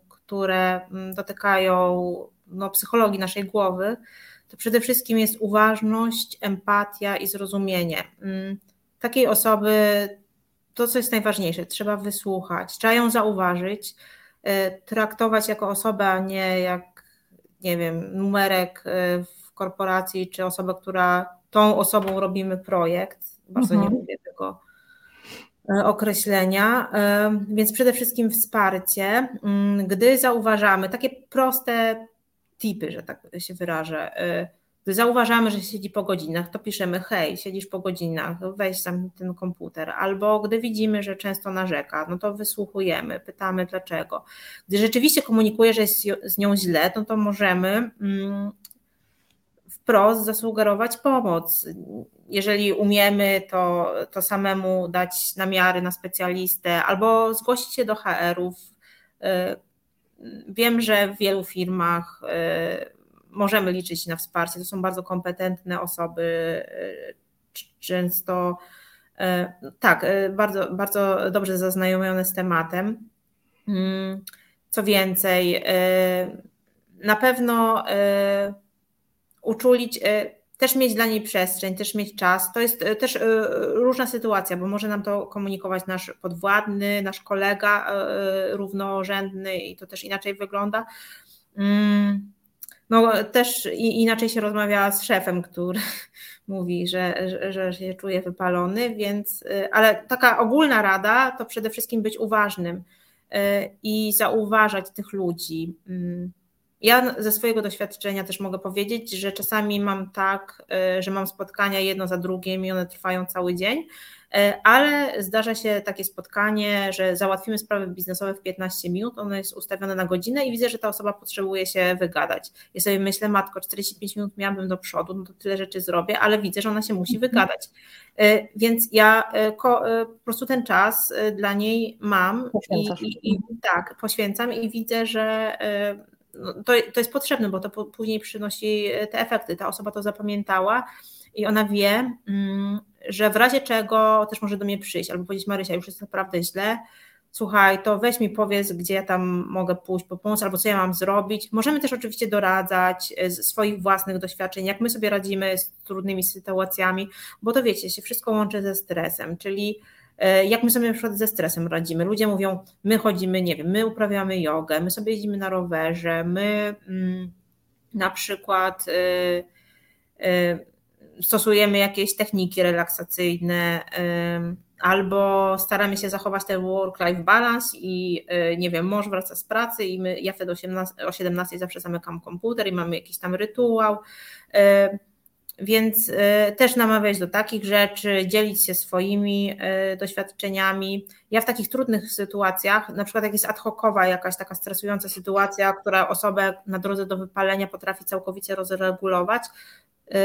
które dotykają no, psychologii naszej głowy, to przede wszystkim jest uważność, empatia i zrozumienie. Mm, takiej osoby to, co jest najważniejsze, trzeba wysłuchać, trzeba ją zauważyć, y, traktować jako osobę, a nie jak, nie wiem, numerek w korporacji, czy osobę, która tą osobą robimy projekt. Bardzo mhm. nie lubię tego y, określenia, więc przede wszystkim wsparcie. Mm, gdy zauważamy takie proste tipy, że tak się wyrażę. Y, Gdy zauważamy, że siedzi po godzinach, to piszemy hej, siedzisz po godzinach, weź sam ten komputer. Albo gdy widzimy, że często narzeka, no to wysłuchujemy, pytamy dlaczego. Gdy rzeczywiście komunikuje, że jest z nią źle, no to możemy mm, wprost zasugerować pomoc. Jeżeli umiemy, to, to samemu dać namiary na specjalistę albo zgłosić się do HR-ów. Y, wiem, że w wielu firmach y, możemy liczyć na wsparcie. To są bardzo kompetentne osoby, y, często tak, bardzo, bardzo dobrze zaznajomione z tematem. Mm, co więcej, na pewno uczulić, e, też mieć dla niej przestrzeń, też mieć czas. To jest e, też e, różna sytuacja, bo może nam to komunikować nasz podwładny, nasz kolega równorzędny i to też inaczej wygląda. Mm, no też inaczej się rozmawia z szefem, który mówi, że, że, się czuje wypalony, więc, ale taka ogólna rada to przede wszystkim być uważnym i zauważać tych ludzi. Ja ze swojego doświadczenia też mogę powiedzieć, że czasami mam tak, e, że mam spotkania jedno za drugim i one trwają cały dzień, e, ale zdarza się takie spotkanie, że załatwimy sprawy biznesowe w 15 minut, ono jest ustawione na godzinę i widzę, że ta osoba potrzebuje się wygadać. Ja sobie myślę, matko, 45 minut miałabym do przodu, no to tyle rzeczy zrobię, ale widzę, że ona się musi mhm. wygadać. E, więc ja po prostu ten czas dla niej mam i, i, i, tak, poświęcam i widzę, że no, to, to jest potrzebne, bo to później przynosi te efekty. Ta osoba to zapamiętała i ona wie, mm, że w razie czego też może do mnie przyjść albo powiedzieć Marysia, już jest naprawdę źle, słuchaj, to weź mi powiedz, gdzie ja tam mogę pójść po pomoc, albo co ja mam zrobić. Możemy też oczywiście doradzać z swoich własnych doświadczeń, jak my sobie radzimy z trudnymi sytuacjami, bo to wiecie, się wszystko łączy ze stresem, czyli E, jak my sobie na przykład ze stresem radzimy? Ludzie mówią, my chodzimy, nie wiem, my uprawiamy jogę, my sobie jeździmy na rowerze, my mm, na przykład y, y, stosujemy jakieś techniki relaksacyjne, y, albo staramy się zachować ten work-life balance i nie wiem, mąż wraca z pracy i my, ja wtedy o 17, o 17 zawsze zamykam komputer i mamy jakiś tam rytuał. Więc y, też namawiać do takich rzeczy, dzielić się swoimi y, doświadczeniami. Ja w takich trudnych sytuacjach, na przykład jak jest ad hocowa jakaś taka stresująca sytuacja, która osobę na drodze do wypalenia potrafi całkowicie rozregulować, y,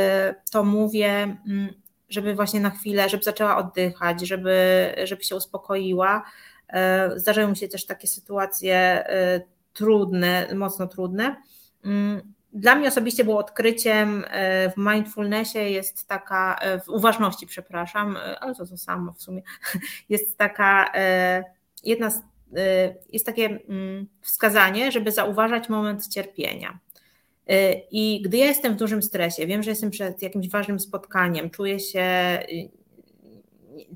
to mówię, mm, żeby właśnie na chwilę, żeby zaczęła oddychać, żeby, żeby się uspokoiła. Zdarzają mi się też takie sytuacje trudne, mocno trudne mm, dla mnie osobiście było odkryciem e, w mindfulnessie jest taka, e, w uważności, przepraszam, e, ale to to samo w sumie, jest taka jedna, jest takie mm, wskazanie, żeby zauważać moment cierpienia. I gdy ja jestem w dużym stresie, wiem, że jestem przed jakimś ważnym spotkaniem, czuję się,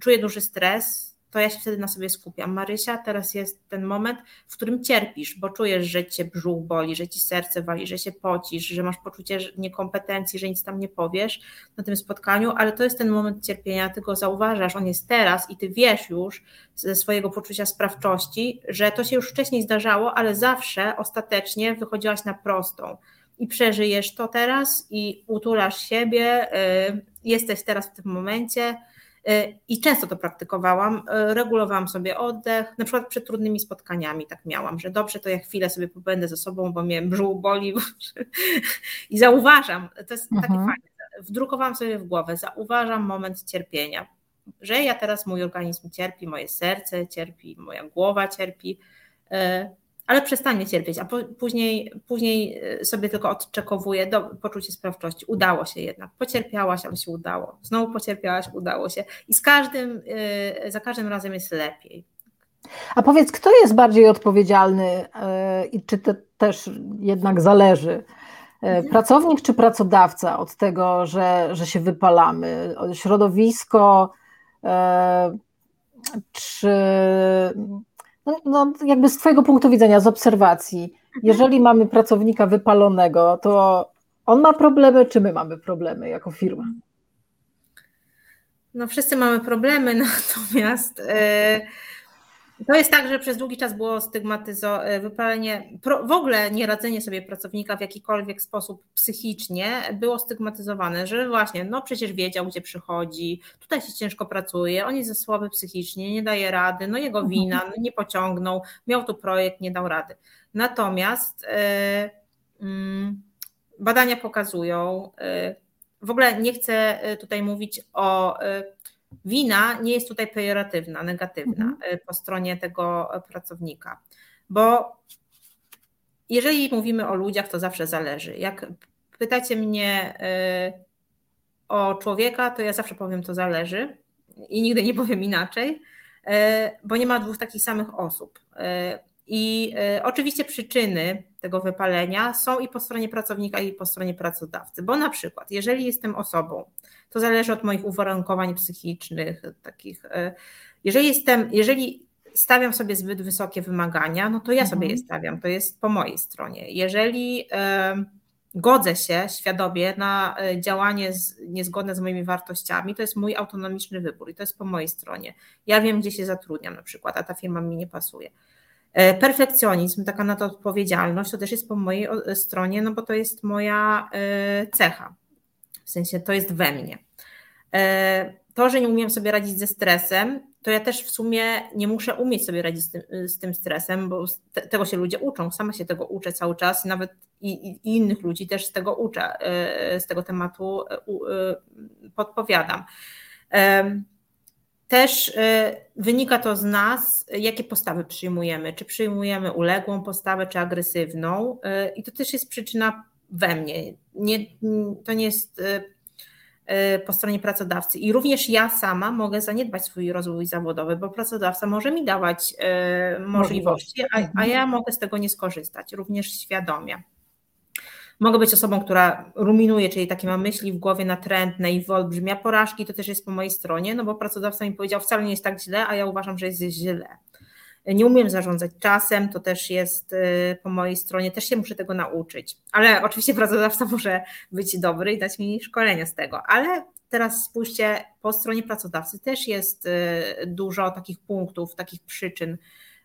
czuję duży stres, to ja się wtedy na sobie skupiam. Marysia, teraz jest ten moment, w którym cierpisz, bo czujesz, że cię brzuch boli, że ci serce wali, że się pocisz, że masz poczucie niekompetencji, że nic tam nie powiesz na tym spotkaniu, ale to jest ten moment cierpienia, ty go zauważasz, on jest teraz i ty wiesz już ze swojego poczucia sprawczości, że to się już wcześniej zdarzało, ale zawsze ostatecznie wychodziłaś na prostą i przeżyjesz to teraz i utulasz siebie, yy, jesteś teraz w tym momencie, I często to praktykowałam, y, regulowałam sobie oddech, na przykład przed trudnymi spotkaniami tak miałam, że dobrze, to ja chwilę sobie pobędę ze sobą, bo mnie brzuch boli i zauważam, to jest mhm. takie fajne, wdrukowałam sobie w głowę, zauważam moment cierpienia, że ja teraz mój organizm cierpi, moje serce cierpi, moja głowa cierpi, y, ale przestanie cierpieć, a po, później, później e, sobie tylko odczekowuje do poczucie sprawczości. Udało się jednak, pocierpiałaś, ale się udało. Znowu pocierpiałaś, udało się. I z każdym, e, za każdym razem jest lepiej. A powiedz, kto jest bardziej odpowiedzialny e, i czy to też jednak zależy? Mhm. Pracownik czy pracodawca od tego, że, że się wypalamy? Środowisko, czy no, jakby z Twojego punktu widzenia, z obserwacji, mhm. jeżeli mamy pracownika wypalonego, to on ma problemy, czy my mamy problemy jako firma? No, wszyscy mamy problemy, natomiast yy, To jest tak, że przez długi czas było stygmatyzowane, wypalenie, w ogóle nie radzenie sobie pracownika w jakikolwiek sposób psychicznie było stygmatyzowane, że właśnie, no przecież wiedział, gdzie przychodzi, tutaj się ciężko pracuje, on jest za słaby psychicznie, nie daje rady, no jego mhm. wina, no nie pociągnął, miał tu projekt, nie dał rady. Natomiast yy, yy, badania pokazują, yy, w ogóle nie chcę tutaj mówić o wina nie jest tutaj pejoratywna, negatywna mhm. Y, po stronie tego pracownika, bo jeżeli mówimy o ludziach, to zawsze zależy. Jak pytacie mnie y, o człowieka, to ja zawsze powiem, to zależy i nigdy nie powiem inaczej, bo nie ma dwóch takich samych osób. I oczywiście przyczyny tego wypalenia są i po stronie pracownika, i po stronie pracodawcy, bo na przykład, jeżeli jestem osobą, to zależy od moich uwarunkowań psychicznych, takich. E, jeżeli jestem, jeżeli stawiam sobie zbyt wysokie wymagania, no to ja sobie mhm. je stawiam, to jest po mojej stronie. Jeżeli e, godzę się świadomie na e, działanie z, niezgodne z moimi wartościami, to jest mój autonomiczny wybór i to jest po mojej stronie. Ja wiem, gdzie się zatrudniam na przykład, a ta firma mi nie pasuje. Perfekcjonizm, taka na to odpowiedzialność, to też jest po mojej stronie, no bo to jest moja cecha. W sensie to jest we mnie. E, to, że nie umiem sobie radzić ze stresem, to ja też w sumie nie muszę umieć sobie radzić z tym, z tym stresem, bo te, tego się ludzie uczą. Sama się tego uczę cały czas, nawet i, i innych ludzi też z tego uczę, e, z tego tematu e, podpowiadam. Też wynika to z nas, jakie postawy przyjmujemy. Czy przyjmujemy uległą postawę, czy agresywną. I to też jest przyczyna we mnie. Nie, to nie jest y, y, po stronie pracodawcy. I również ja sama mogę zaniedbać swój rozwój zawodowy, bo pracodawca może mi dawać y, możliwości, a, a ja mogę z tego nie skorzystać, również świadomie. Mogę być osobą, która ruminuje, czyli takie ma myśli w głowie natrętne i wyolbrzymia porażki, to też jest po mojej stronie, no bo pracodawca mi powiedział, wcale nie jest tak źle, a ja uważam, że jest źle. Nie umiem zarządzać czasem, to też jest y, po mojej stronie, też się muszę tego nauczyć. Ale oczywiście pracodawca może być dobry i dać mi szkolenia z tego. Ale teraz spójrzcie, po stronie pracodawcy też jest y, dużo takich punktów, takich przyczyn,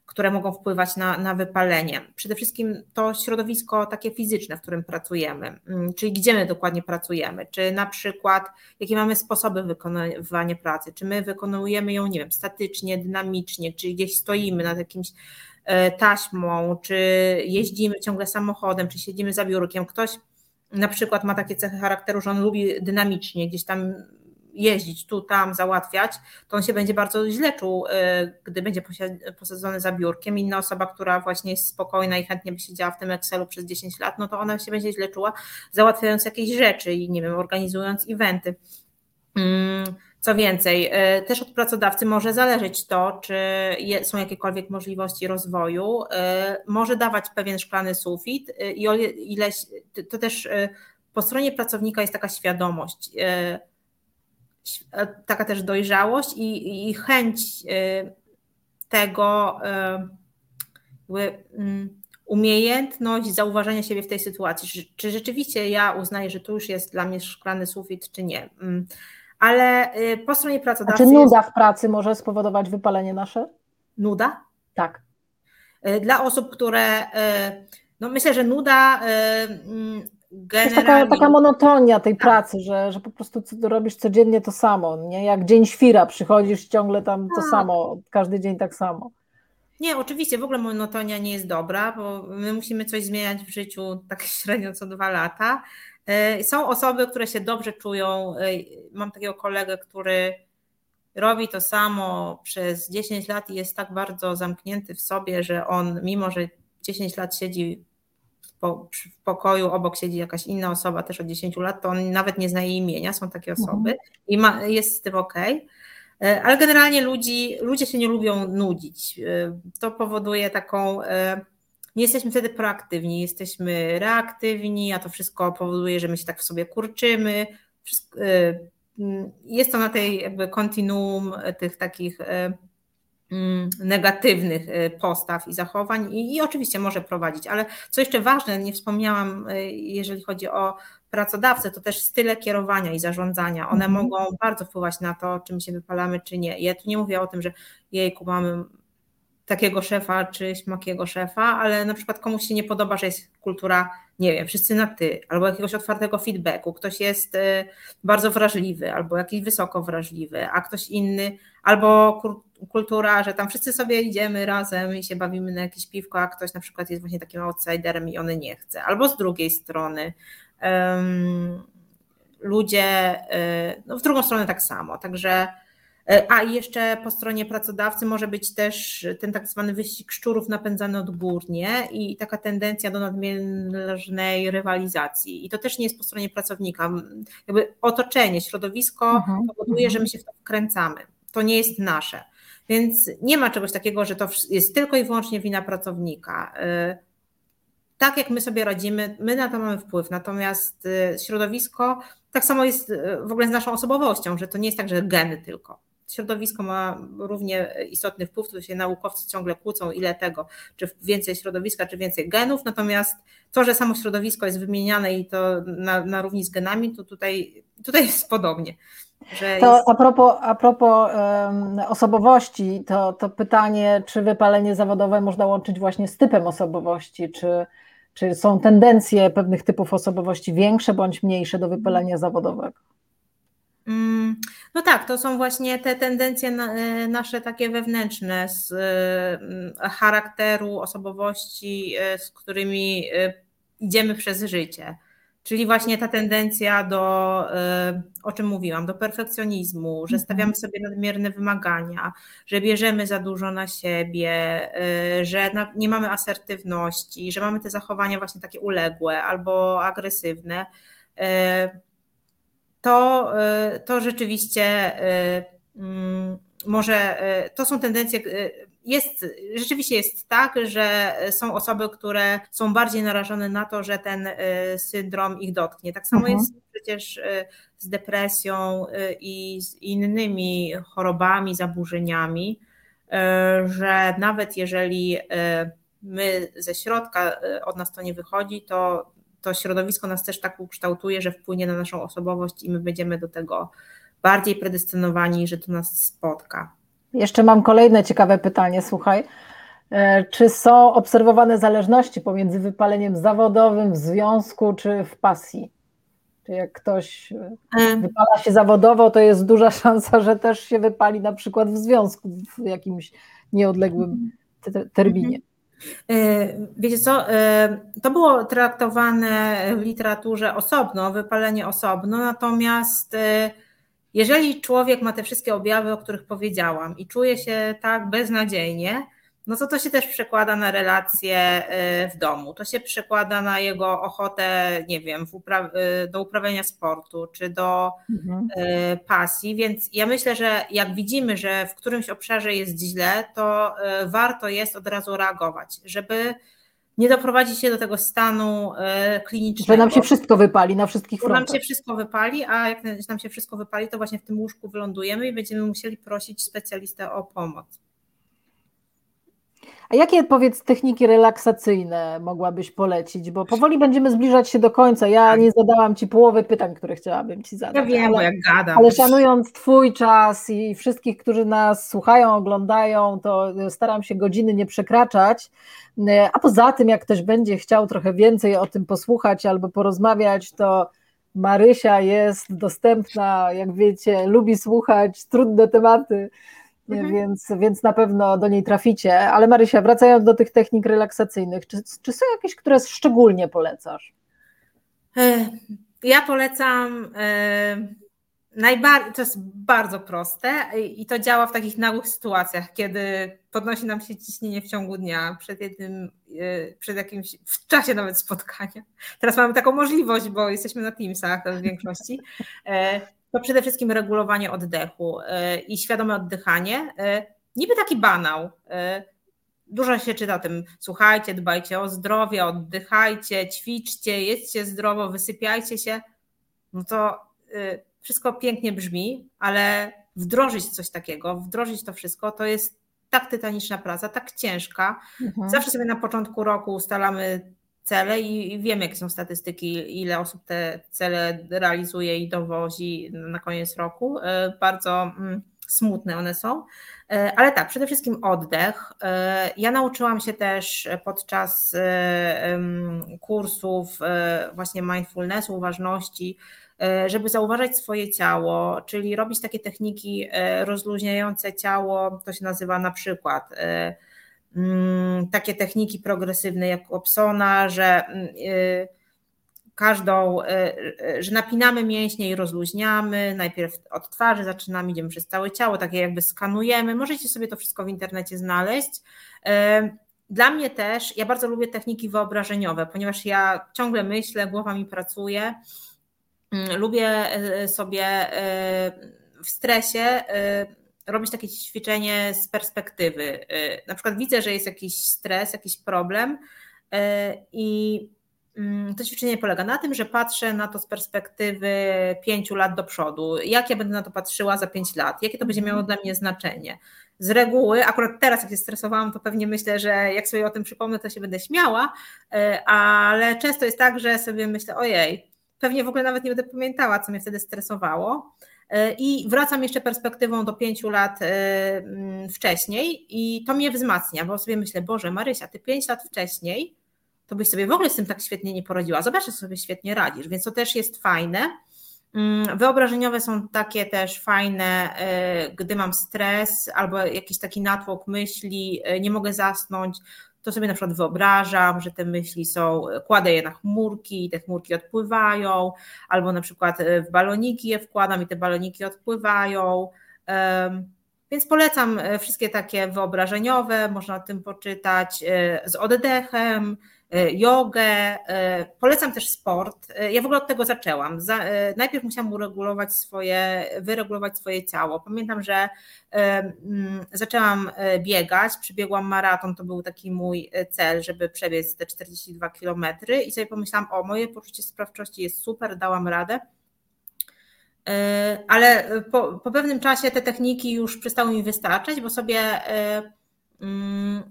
które mogą wpływać na, na wypalenie. Przede wszystkim to środowisko takie fizyczne, w którym pracujemy, mm, czyli gdzie my dokładnie pracujemy, czy na przykład jakie mamy sposoby wykonywania pracy, czy my wykonujemy ją, nie wiem, statycznie, dynamicznie, czy gdzieś stoimy nad jakimś e, taśmą, czy jeździmy ciągle samochodem, czy siedzimy za biurkiem. Ktoś na przykład ma takie cechy charakteru, że on lubi dynamicznie gdzieś tam jeździć tu, tam, załatwiać, to on się będzie bardzo źle czuł, y, gdy będzie posadzony za biurkiem. Inna osoba, która właśnie jest spokojna i chętnie by siedziała w tym Excelu przez 10 lat, no to ona się będzie źle czuła, załatwiając jakieś rzeczy i nie wiem, organizując eventy. Mm, co więcej, y, też od pracodawcy może zależeć to, czy są jakiekolwiek możliwości rozwoju. Y, może dawać pewien szklany sufit i ileś, to też po stronie pracownika jest taka świadomość taka też dojrzałość i, i chęć e, tego, e, mm, umiejętność zauważenia siebie w tej sytuacji. Czy, czy rzeczywiście ja uznaję, że tu już jest dla mnie szklany sufit, czy nie. Mm, ale po stronie pracodawcy. A czy nuda jest... w pracy może spowodować wypalenie nasze? Nuda? Tak. Dla osób, które. No myślę, że nuda mm, Generalnie... Jest taka, taka monotonia tej pracy, że, że po prostu robisz codziennie to samo, nie? Jak dzień świra, przychodzisz ciągle tam to tak. samo, każdy dzień tak samo. Nie, oczywiście w ogóle monotonia nie jest dobra, bo my musimy coś zmieniać w życiu tak średnio co dwa lata. E, są osoby, które się dobrze czują. E, mam takiego kolegę, który robi to samo przez 10 lat i jest tak bardzo zamknięty w sobie, że on, mimo że 10 lat siedzi w pokoju obok siedzi jakaś inna osoba też od 10 lat, to on nawet nie zna jej imienia, są takie mhm. osoby mhm. i ma, jest z tym ok. E, ale generalnie ludzi, ludzie się nie lubią nudzić. E, to powoduje taką. E, nie jesteśmy wtedy proaktywni, jesteśmy reaktywni, a to wszystko powoduje, że my się tak w sobie kurczymy. Jest to na tej jakby kontinuum tych takich negatywnych y, postaw i zachowań i, i, oczywiście może prowadzić, ale co jeszcze ważne, nie wspomniałam, y, jeżeli chodzi o pracodawcę, to też style kierowania i zarządzania. One mhm. mogą bardzo wpływać na to, czy my się wypalamy, czy nie. Ja tu nie mówię o tym, że jejku, mamy takiego szefa czy śmakiego szefa, ale na przykład komuś się nie podoba, że jest kultura, nie wiem, wszyscy na ty, albo jakiegoś otwartego feedbacku, ktoś jest y, bardzo wrażliwy, albo jakiś wysoko wrażliwy, a ktoś inny, albo kultura, że tam wszyscy sobie idziemy razem i się bawimy na jakieś piwko, a ktoś na przykład jest właśnie takim outsiderem i on nie chce, albo z drugiej strony. Um, ludzie, y, no w drugą stronę tak samo, także E, a i jeszcze po stronie pracodawcy może być też ten tak zwany wyścig szczurów napędzany odgórnie i taka tendencja do nadmiernej rywalizacji. I to też nie jest po stronie pracownika. Jakby otoczenie, środowisko mhm, powoduje, że my się w to wkręcamy. To nie jest nasze. Więc nie ma czegoś takiego, że to jest tylko i wyłącznie wina pracownika. E, tak jak my sobie radzimy, my na to mamy wpływ. Natomiast e, środowisko tak samo jest w ogóle z naszą osobowością, że to nie jest tak, że geny tylko środowisko ma równie istotny wpływ, tu się naukowcy ciągle kłócą, ile tego, czy więcej środowiska, czy więcej genów, natomiast to, że samo środowisko jest wymieniane i to na, na równi z genami, to tutaj, tutaj jest podobnie. To jest... a propos, a propos um, osobowości, to, to pytanie, czy wypalenie zawodowe można łączyć właśnie z typem osobowości, czy, czy są tendencje pewnych typów osobowości większe bądź mniejsze do wypalenia zawodowego? Mm, no tak, to są właśnie te tendencje e, nasze takie wewnętrzne z e, charakteru, osobowości, e, z którymi idziemy przez życie. Czyli właśnie ta tendencja do, o czym mówiłam, do perfekcjonizmu, że mhm. stawiamy sobie nadmierne wymagania, że bierzemy za dużo na siebie, że nie mamy asertywności, że mamy te zachowania właśnie takie uległe albo agresywne to, y, to rzeczywiście y, mm, może, y, to są tendencje, jest, rzeczywiście jest tak, że są osoby, które są bardziej narażone na to, że ten syndrom ich dotknie. Tak samo mhm. jest przecież z depresją i z innymi chorobami, zaburzeniami, że nawet jeżeli my ze środka od nas to nie wychodzi, to to środowisko nas też tak ukształtuje, że wpłynie na naszą osobowość i my będziemy do tego bardziej predestynowani, że to nas spotka. Jeszcze mam kolejne ciekawe pytanie, słuchaj. E, czy są obserwowane zależności pomiędzy wypaleniem zawodowym w związku czy w pasji? Czy jak ktoś e, wypala się zawodowo, to jest duża szansa, że też się wypali na przykład w związku w jakimś nieodległym terminie. E, wiecie co, to było traktowane w literaturze osobno, wypalenie osobno, natomiast jeżeli człowiek ma te wszystkie objawy, o których powiedziałam i czuje się tak beznadziejnie, no to to się też przekłada na relacje y, w domu, to się przekłada na jego ochotę, nie wiem, upra y, do uprawiania sportu czy do mhm. Y, pasji, więc ja myślę, że jak widzimy, że w którymś obszarze jest źle, to warto jest od razu reagować, żeby nie doprowadzić się do tego stanu klinicznego. Że nam się wszystko wypali na wszystkich frontach. Nam się wszystko wypali, a jak nam się wszystko wypali, to właśnie w tym łóżku wylądujemy i będziemy musieli prosić specjalistę o pomoc. A jakie powiedz techniki relaksacyjne mogłabyś polecić? Bo powoli będziemy zbliżać się do końca. Ja tak. nie zadałam Ci połowy pytań, które chciałabym Ci zadać. Ja wiem, ale, jak gadam. Ale szanując Twój czas i wszystkich, którzy nas słuchają, oglądają, to staram się godziny nie przekraczać. A poza tym, jak ktoś będzie chciał trochę więcej o tym posłuchać albo porozmawiać, to Marysia jest dostępna, jak wiecie, lubi słuchać trudne tematy Mhm. Więc, więc na pewno do niej traficie. Ale Marysia, wracając do tych technik relaksacyjnych, czy, czy są jakieś, które szczególnie polecasz? E, ja polecam e, najbardziej, to jest bardzo proste i to działa w takich nagłych sytuacjach, kiedy podnosi nam się ciśnienie w ciągu dnia, przed jednym, e, przed jakimś, w czasie nawet spotkania. Teraz mamy taką możliwość, bo jesteśmy na Teamsach w większości to przede wszystkim regulowanie oddechu e, i świadome oddychanie. E, niby taki banał. E, dużo się czyta o tym, słuchajcie, dbajcie o zdrowie, oddychajcie, ćwiczcie, jedzcie zdrowo, wysypiajcie się. No to wszystko pięknie brzmi, ale wdrożyć coś takiego, wdrożyć to wszystko, to jest tak tytaniczna praca, tak ciężka. Mhm. Zawsze sobie na początku roku ustalamy cele i wiemy, jakie są statystyki, ile osób te cele realizuje i dowozi na koniec roku. E, bardzo mm, smutne one są. E, ale tak, przede wszystkim oddech. E, ja nauczyłam się też podczas kursów właśnie mindfulnessu, uważności, żeby zauważać swoje ciało, czyli robić takie techniki rozluźniające ciało, to się nazywa na przykład takie techniki progresywne jak Opsona, że mm, każdą, e, e, że napinamy mięśnie i rozluźniamy, najpierw od twarzy zaczynamy, idziemy przez całe ciało, takie jakby skanujemy, możecie sobie to wszystko w internecie znaleźć. Dla mnie też, ja bardzo lubię techniki wyobrażeniowe, ponieważ ja ciągle myślę, głowa mi pracuje, mm, lubię sobie w stresie robić takie ćwiczenie z perspektywy. Na przykład widzę, że jest jakiś stres, jakiś problem i Mm, to ćwiczenie polega na tym, że patrzę na to z perspektywy pięciu lat do przodu. Jak ja będę na to patrzyła za pięć lat? Jakie to będzie miało dla mnie znaczenie? Z reguły, akurat teraz jak się stresowałam, to pewnie myślę, że jak sobie o tym przypomnę, to się będę śmiała, e, ale często jest tak, że sobie myślę, ojej, pewnie w ogóle nawet nie będę pamiętała, co mnie wtedy stresowało. E, I wracam jeszcze perspektywą do pięciu lat e, mm, wcześniej i to mnie wzmacnia, bo sobie myślę, Boże, Marysia, ty pięć lat wcześniej to byś sobie w ogóle z tym tak świetnie nie poradziła. Zobacz, że sobie świetnie radzisz, więc to też jest fajne. Mm, wyobrażeniowe są takie też fajne, e, gdy mam stres albo jakiś taki natłok myśli, nie mogę zasnąć, to sobie na przykład wyobrażam, że te myśli są, kładę je na chmurki i te chmurki odpływają, albo na przykład e, w baloniki je wkładam i te baloniki odpływają. Więc polecam wszystkie takie wyobrażeniowe, można o tym poczytać z oddechem, jogę, e, polecam też sport. E, ja w ogóle od tego zaczęłam. E, najpierw musiałam uregulować swoje, wyregulować swoje ciało. Pamiętam, że mm, zaczęłam biegać, przybiegłam maraton, to był taki mój cel, żeby przebiec te 42 kilometry i sobie pomyślałam, o moje poczucie sprawczości jest super, dałam radę. Ale po, po pewnym czasie te techniki już przestały mi wystarczać, bo sobie, mm,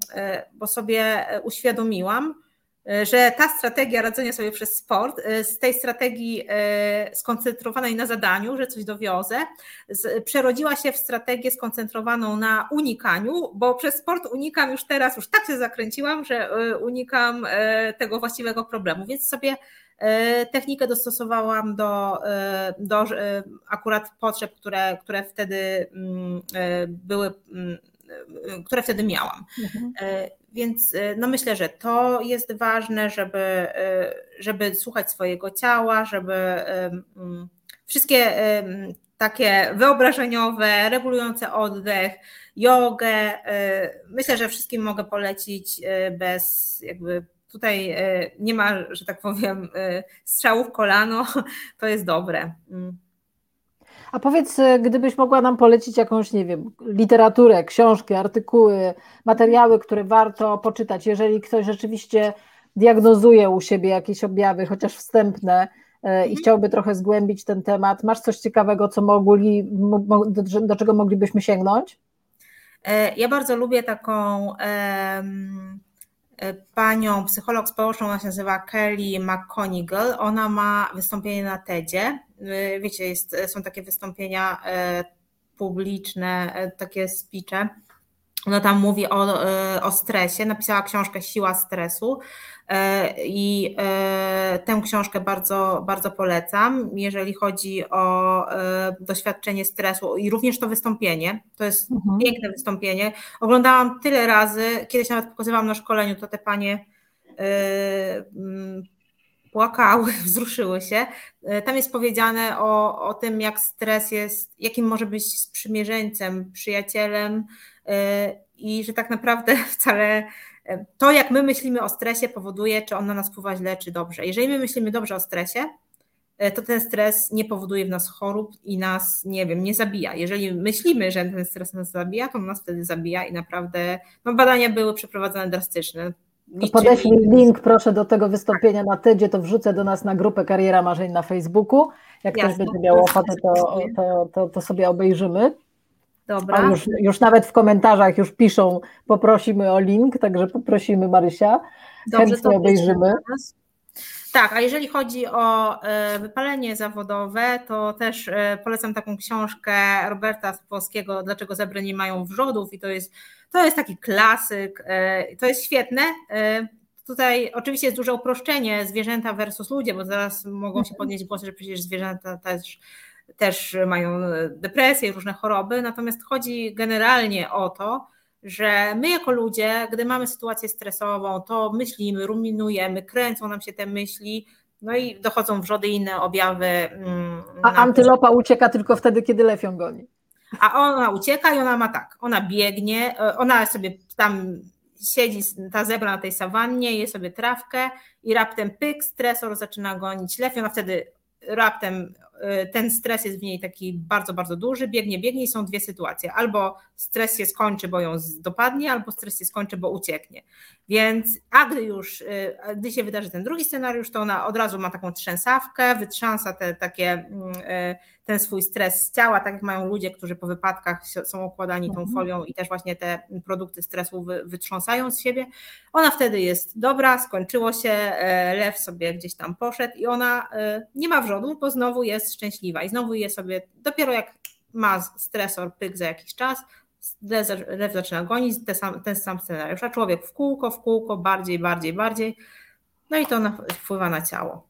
bo sobie uświadomiłam, E, że ta strategia radzenia sobie przez sport, e, z tej strategii e, skoncentrowanej na zadaniu, że coś dowiozę, przerodziła się w strategię skoncentrowaną na unikaniu, bo przez sport unikam już teraz, już tak się zakręciłam, że unikam tego właściwego problemu, więc sobie technikę dostosowałam do, do akurat potrzeb, które, które wtedy mm, były, mm, które wtedy miałam. Mhm. Więc y, no myślę, że to jest ważne, żeby, y, żeby słuchać swojego ciała, żeby mm, wszystkie takie wyobrażeniowe, regulujące oddech, jogę. Myślę, że wszystkim mogę polecić bez jakby tutaj nie ma, że tak powiem, strzałów kolano, to jest dobre. A powiedz, e, gdybyś mogła nam polecić jakąś, nie wiem, literaturę, książki, artykuły, materiały, które warto poczytać, jeżeli ktoś rzeczywiście diagnozuje u siebie jakieś objawy, chociaż wstępne, e, i mhm. chciałby trochę zgłębić ten temat. Masz coś ciekawego, co mogli, do, do czego moglibyśmy sięgnąć? E, ja bardzo lubię taką um, panią psycholog społeczną, ona się nazywa Kelly McConigal. Ona ma wystąpienie na TEDzie Y, wiecie, jest, są takie wystąpienia publiczne, takie speeche. Ona tam mówi o, o stresie, napisała książkę Siła stresu i tę książkę bardzo, bardzo polecam, jeżeli chodzi o doświadczenie stresu i również to wystąpienie. To jest mhm. piękne wystąpienie. Oglądałam tyle razy, kiedyś nawet pokazywałam na szkoleniu, to te panie płakały, wzruszyły się. E, tam jest powiedziane o, o tym, jak stres jest, jakim może być sprzymierzeńcem, przyjacielem e, i że tak naprawdę wcale e, to, jak my myślimy o stresie, powoduje, czy on na nas wpływa źle, czy dobrze. Jeżeli my myślimy dobrze o stresie, to ten stres nie powoduje w nas chorób i nas, nie wiem, nie zabija. Jeżeli myślimy, że ten stres nas zabija, to on nas wtedy zabija i naprawdę no, badania były przeprowadzone drastyczne. To podeślij link proszę do tego wystąpienia na TEDzie, to wrzucę do nas na grupę Kariera Marzeń na Facebooku. Jak Jasne. ktoś będzie miał ochotę, to, to, to, to sobie obejrzymy. Dobra. A już, już nawet w komentarzach już piszą, poprosimy o link, także poprosimy Marysia. Dobrze, Chętnie obejrzymy. Tak, a jeżeli chodzi o e, wypalenie zawodowe, to też e, polecam taką książkę Roberta Polskiego Dlaczego zebry nie mają wrzodów i to jest, to jest taki klasyk, e, to jest świetne. Tutaj oczywiście jest duże uproszczenie zwierzęta versus ludzie, bo zaraz mogą się mhm. podnieść głosy, że przecież zwierzęta też, też mają depresję, różne choroby, natomiast chodzi generalnie o to, że my jako ludzie, gdy mamy sytuację stresową, to myślimy, ruminujemy, kręcą nam się te myśli, no i dochodzą wrzody i inne objawy. Mm, A antylopa ucieka tylko wtedy, kiedy lew ją goni. A ona ucieka i ona ma tak, ona biegnie, e, ona sobie tam siedzi, ta zebra na tej sawannie, je sobie trawkę i raptem pyk, stresor zaczyna gonić lew i ona wtedy raptem ten stres jest w niej taki bardzo, bardzo duży, biegnie, biegnie i są dwie sytuacje. Albo stres się skończy, bo ją dopadnie, albo stres się skończy, bo ucieknie. Więc, a gdy już, y, gdy się wydarzy ten drugi scenariusz, to ona od razu ma taką trzęsawkę, wytrząsa te takie, mm, y, ten swój stres z ciała, tak jak mają ludzie, którzy po wypadkach są okładani tą mhm. folią i też właśnie te produkty stresu wytrząsają z siebie. Ona wtedy jest dobra, skończyło się, e, lew sobie gdzieś tam poszedł i ona e, nie ma wrzodu, bo znowu jest szczęśliwa i znowu je sobie, dopiero jak ma stresor, pyk za jakiś czas, lew zaczyna gonić ten sam, ten sam scenariusz, a człowiek w kółko, w kółko, bardziej, bardziej, bardziej, no i to wpływa na ciało.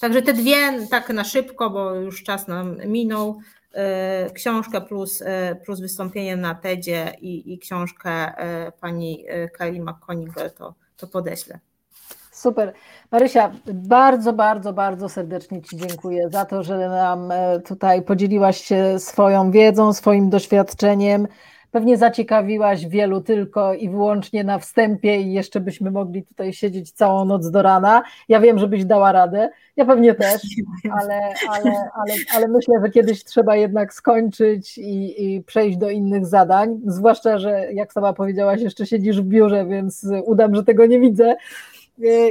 Także te dwie, tak na szybko, bo już czas nam minął, e, książkę plus, e, plus wystąpienie na TEDzie i, i książkę e, pani Kali McConigal to, to podeślę. Super. Marysia, bardzo, bardzo, bardzo serdecznie Ci dziękuję za to, że nam tutaj podzieliłaś się swoją wiedzą, swoim doświadczeniem. Pewnie zaciekawiłaś wielu tylko i wyłącznie na wstępie i jeszcze byśmy mogli tutaj siedzieć całą noc do rana. Ja wiem, żebyś dała radę, ja pewnie też, ale, ale, ale, ale myślę, że kiedyś trzeba jednak skończyć i, i przejść do innych zadań, zwłaszcza, że jak sama powiedziałaś, jeszcze siedzisz w biurze, więc udam, że tego nie widzę.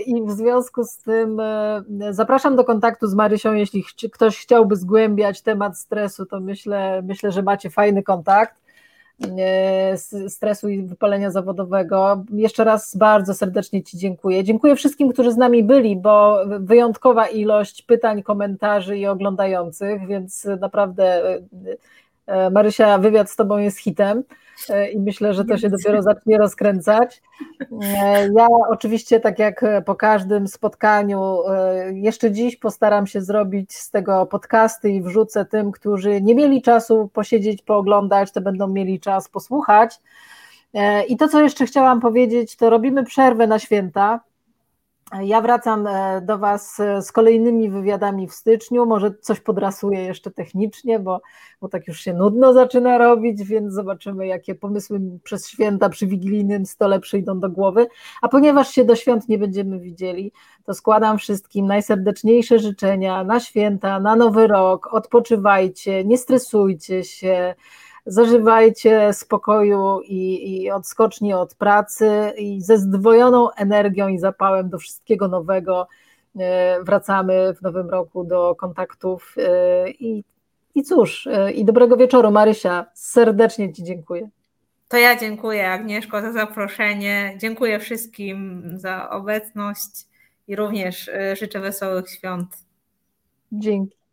I w związku z tym e, zapraszam do kontaktu z Marysią, jeśli ktoś chciałby zgłębiać temat stresu, to myślę, myślę, że macie fajny kontakt. E, stresu i wypalenia zawodowego. Jeszcze raz bardzo serdecznie Ci dziękuję. Dziękuję wszystkim, którzy z nami byli, bo wyjątkowa ilość pytań, komentarzy i oglądających, więc naprawdę e, Marysia, wywiad z Tobą jest hitem. E, i myślę, że to się dopiero zacznie rozkręcać. E, ja oczywiście, tak jak po każdym spotkaniu, e, jeszcze dziś postaram się zrobić z tego podcasty i wrzucę tym, którzy nie mieli czasu posiedzieć, pooglądać, to będą mieli czas posłuchać. I to, co jeszcze chciałam powiedzieć, to robimy przerwę na święta. Ja wracam e, do Was e, z kolejnymi wywiadami w styczniu. Może coś podrasuję jeszcze technicznie, bo, bo tak już się nudno zaczyna robić, więc zobaczymy, jakie pomysły przez święta przy wigilijnym stole przyjdą do głowy. A ponieważ się do świąt nie będziemy widzieli, to składam wszystkim najserdeczniejsze życzenia na święta, na nowy rok. Odpoczywajcie, nie stresujcie się zażywajcie spokoju i, i odskoczni od pracy i ze zdwojoną energią i zapałem do wszystkiego nowego e, wracamy w nowym roku do kontaktów e, i, i cóż, e, i dobrego wieczoru Marysia, serdecznie Ci dziękuję. To ja dziękuję Agnieszko za zaproszenie, dziękuję wszystkim za obecność i również życzę wesołych świąt. Dzięki.